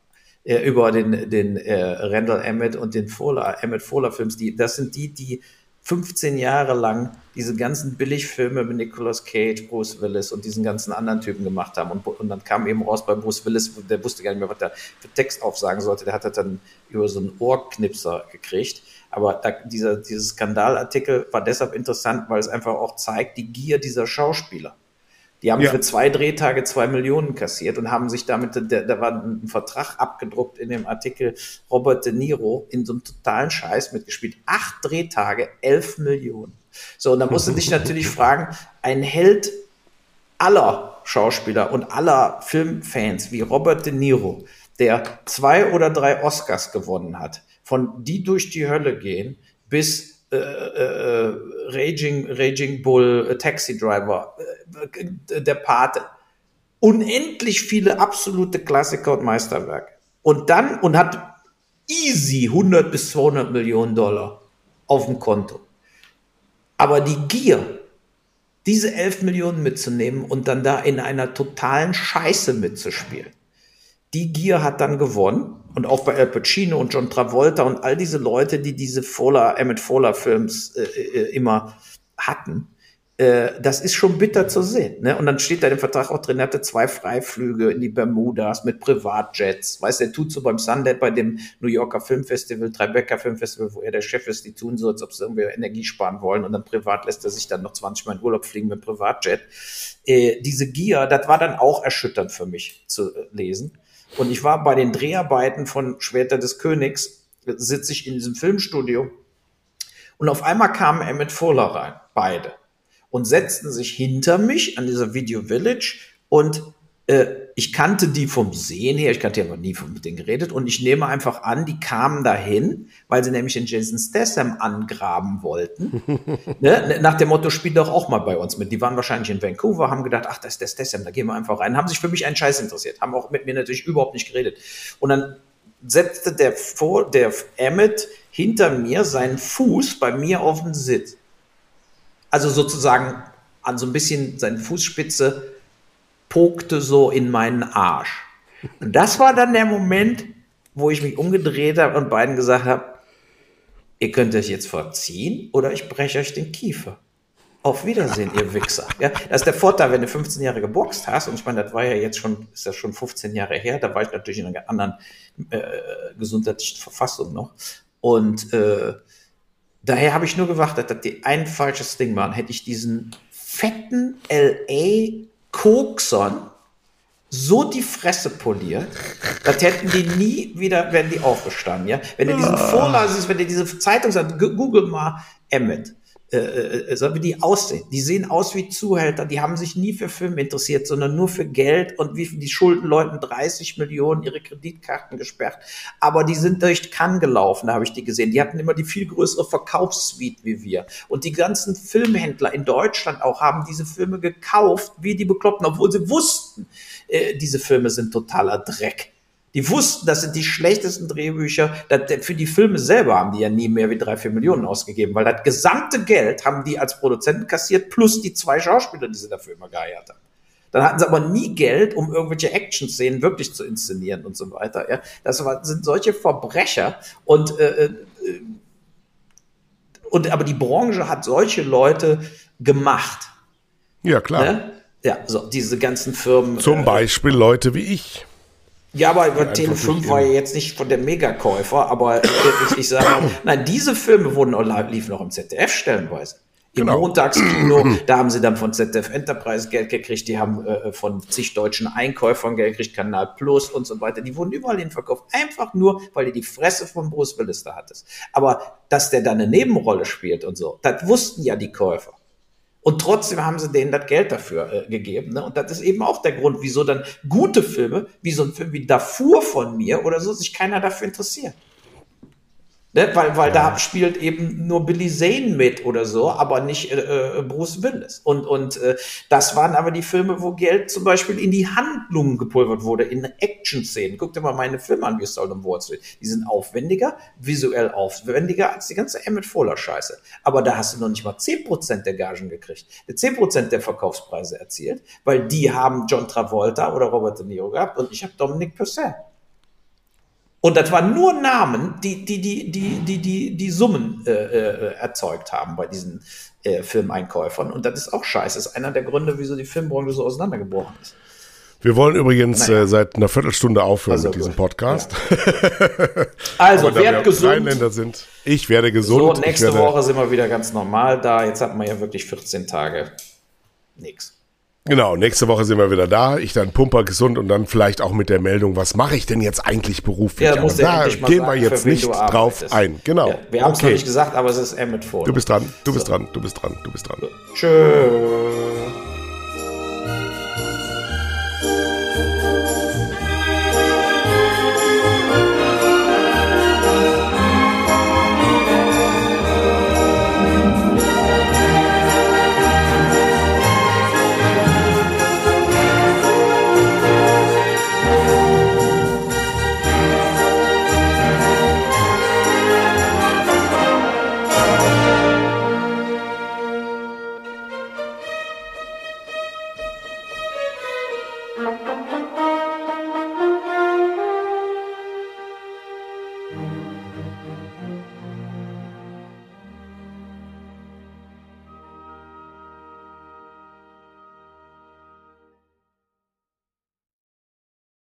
S2: äh, über den, den äh, Randall Emmett und den Fola, Emmett Fola Films. Die, das sind die, die 15 Jahre lang diese ganzen Billigfilme mit Nicolas Cage, Bruce Willis und diesen ganzen anderen Typen gemacht haben. Und, und dann kam eben raus bei Bruce Willis, der wusste gar nicht mehr, was er für Text aufsagen sollte. Der hat das dann über so einen Ohrknipser gekriegt. Aber da, dieser, dieser Skandalartikel war deshalb interessant, weil es einfach auch zeigt, die Gier dieser Schauspieler. Die haben ja. für zwei Drehtage zwei Millionen kassiert und haben sich damit, da war ein Vertrag abgedruckt in dem Artikel Robert De Niro in so einem totalen Scheiß mitgespielt. Acht Drehtage, elf Millionen. So, und da musst du dich natürlich fragen, ein Held aller Schauspieler und aller Filmfans wie Robert De Niro, der zwei oder drei Oscars gewonnen hat, von die durch die Hölle gehen bis äh, äh, Raging, Raging Bull, äh, Taxi Driver, äh, der Pate. Unendlich viele absolute Klassiker und Meisterwerke. Und dann, und hat easy 100 bis 200 Millionen Dollar auf dem Konto. Aber die Gier, diese 11 Millionen mitzunehmen und dann da in einer totalen Scheiße mitzuspielen, die Gier hat dann gewonnen. Und auch bei Al Pacino und John Travolta und all diese Leute, die diese Fuller, Emmett Fuller Films äh, äh, immer hatten, äh, das ist schon bitter zu sehen. Ne? Und dann steht da im Vertrag auch drin, er hatte zwei Freiflüge in die Bermudas mit Privatjets. Weißt du, er tut so beim Sundance, bei dem New Yorker Filmfestival, Tribeca Filmfestival, wo er der Chef ist, die tun so, als ob sie irgendwie Energie sparen wollen und dann privat lässt er sich dann noch 20 Mal in Urlaub fliegen mit Privatjet. Äh, diese Gier, das war dann auch erschütternd für mich zu äh, lesen. Und ich war bei den Dreharbeiten von Schwerter des Königs, sitze ich in diesem Filmstudio. Und auf einmal kamen Emmett Fuller rein, beide, und setzten sich hinter mich an dieser Video Village und äh, ich kannte die vom Sehen her, ich kannte ja noch nie mit denen geredet und ich nehme einfach an, die kamen dahin, weil sie nämlich den Jason Statham angraben wollten. ne? Nach dem Motto, spiel doch auch mal bei uns mit. Die waren wahrscheinlich in Vancouver, haben gedacht, ach, das ist der Statham, da gehen wir einfach rein. Haben sich für mich einen Scheiß interessiert, haben auch mit mir natürlich überhaupt nicht geredet. Und dann setzte der, vor, der Emmett hinter mir seinen Fuß bei mir auf den Sitz. Also sozusagen an so ein bisschen seine Fußspitze pokte so in meinen Arsch. Und das war dann der Moment, wo ich mich umgedreht habe und beiden gesagt habe, ihr könnt euch jetzt verziehen oder ich breche euch den Kiefer. Auf Wiedersehen, ihr Wichser. Ja, das ist der Vorteil, wenn du 15 Jahre geboxt hast, und ich meine, das war ja jetzt schon, ist ja schon 15 Jahre her, da war ich natürlich in einer anderen äh, gesundheitlichen Verfassung noch. Und äh, daher habe ich nur gewartet, dass die ein falsches Ding waren, hätte ich diesen fetten LA Koksern so die Fresse poliert, das hätten die nie wieder, wenn die aufgestanden, ja. Wenn du diesen Vorlass, wenn du diese Zeitung sagst, google mal Emmet. Äh, äh, äh, so wie die aussehen. Die sehen aus wie Zuhälter, die haben sich nie für Film interessiert, sondern nur für Geld und wie die schulden Leuten 30 Millionen ihre Kreditkarten gesperrt. Aber die sind durch Cannes gelaufen, da habe ich die gesehen. Die hatten immer die viel größere Verkaufssuite wie wir. Und die ganzen Filmhändler in Deutschland auch haben diese Filme gekauft, wie die Bekloppten, obwohl sie wussten, äh, diese Filme sind totaler Dreck. Die wussten, das sind die schlechtesten Drehbücher. für die Filme selber haben die ja nie mehr wie drei, vier Millionen ausgegeben, weil das gesamte Geld haben die als Produzenten kassiert, plus die zwei Schauspieler, die sie dafür immer geheiert haben. Dann hatten sie aber nie Geld, um irgendwelche Action-Szenen wirklich zu inszenieren und so weiter. Ja, das war, sind solche Verbrecher und äh, äh, und aber die Branche hat solche Leute gemacht.
S1: Ja klar.
S2: Ne? Ja, so diese ganzen Firmen.
S1: Zum äh, Beispiel Leute wie ich.
S2: Ja, aber über Tele 5 war ja jetzt nicht von der Megakäufer, aber ich, ich sage, nein, diese Filme wurden liefen noch im ZDF stellenweise. Im genau. Montagskino, da haben sie dann von ZDF Enterprise Geld gekriegt, die haben äh, von zig deutschen Einkäufern Geld gekriegt, Kanal Plus und so weiter. Die wurden überall hin verkauft, einfach nur, weil du die Fresse von Bruce Willis da hattest. Aber dass der da eine Nebenrolle spielt und so, das wussten ja die Käufer. Und trotzdem haben sie denen das Geld dafür äh, gegeben. Ne? Und das ist eben auch der Grund, wieso dann gute Filme, wie so ein Film wie Darfur von mir oder so, sich keiner dafür interessiert. Ne? Weil, weil ja. da spielt eben nur Billy Zane mit oder so, aber nicht äh, äh, Bruce Willis. Und, und äh, das waren aber die Filme, wo Geld zum Beispiel in die Handlungen gepulvert wurde, in Action-Szenen. Guck dir mal meine Filme an, wie es um Wall Street. Die sind aufwendiger, visuell aufwendiger als die ganze Emmett Fuller-Scheiße. Aber da hast du noch nicht mal 10% der Gagen gekriegt. 10% der Verkaufspreise erzielt, weil die haben John Travolta oder Robert De Niro gehabt und ich habe Dominic Purcell. Und das waren nur Namen, die die, die, die, die, die, die Summen äh, äh, erzeugt haben bei diesen äh, Filmeinkäufern. Und das ist auch scheiße. Das ist einer der Gründe, wieso die Filmbranche so auseinandergebrochen ist.
S1: Wir wollen übrigens naja. äh, seit einer Viertelstunde aufhören also mit diesem Podcast.
S2: Ja. also, wer gesund.
S1: Sind. Ich werde gesund.
S2: So, nächste werde Woche sind wir wieder ganz normal da. Jetzt hat man ja wirklich 14 Tage nichts.
S1: Genau, nächste Woche sind wir wieder da. Ich dann pumper gesund und dann vielleicht auch mit der Meldung, was mache ich denn jetzt eigentlich beruflich?
S2: Ja, muss
S1: da
S2: gehen
S1: sagen, wir jetzt nicht drauf ein. Genau. Ja,
S2: wir haben es okay. noch nicht gesagt, aber es ist Emmett vor.
S1: Du bist dran, du bist so. dran, du bist dran, du bist dran.
S2: Tschüss.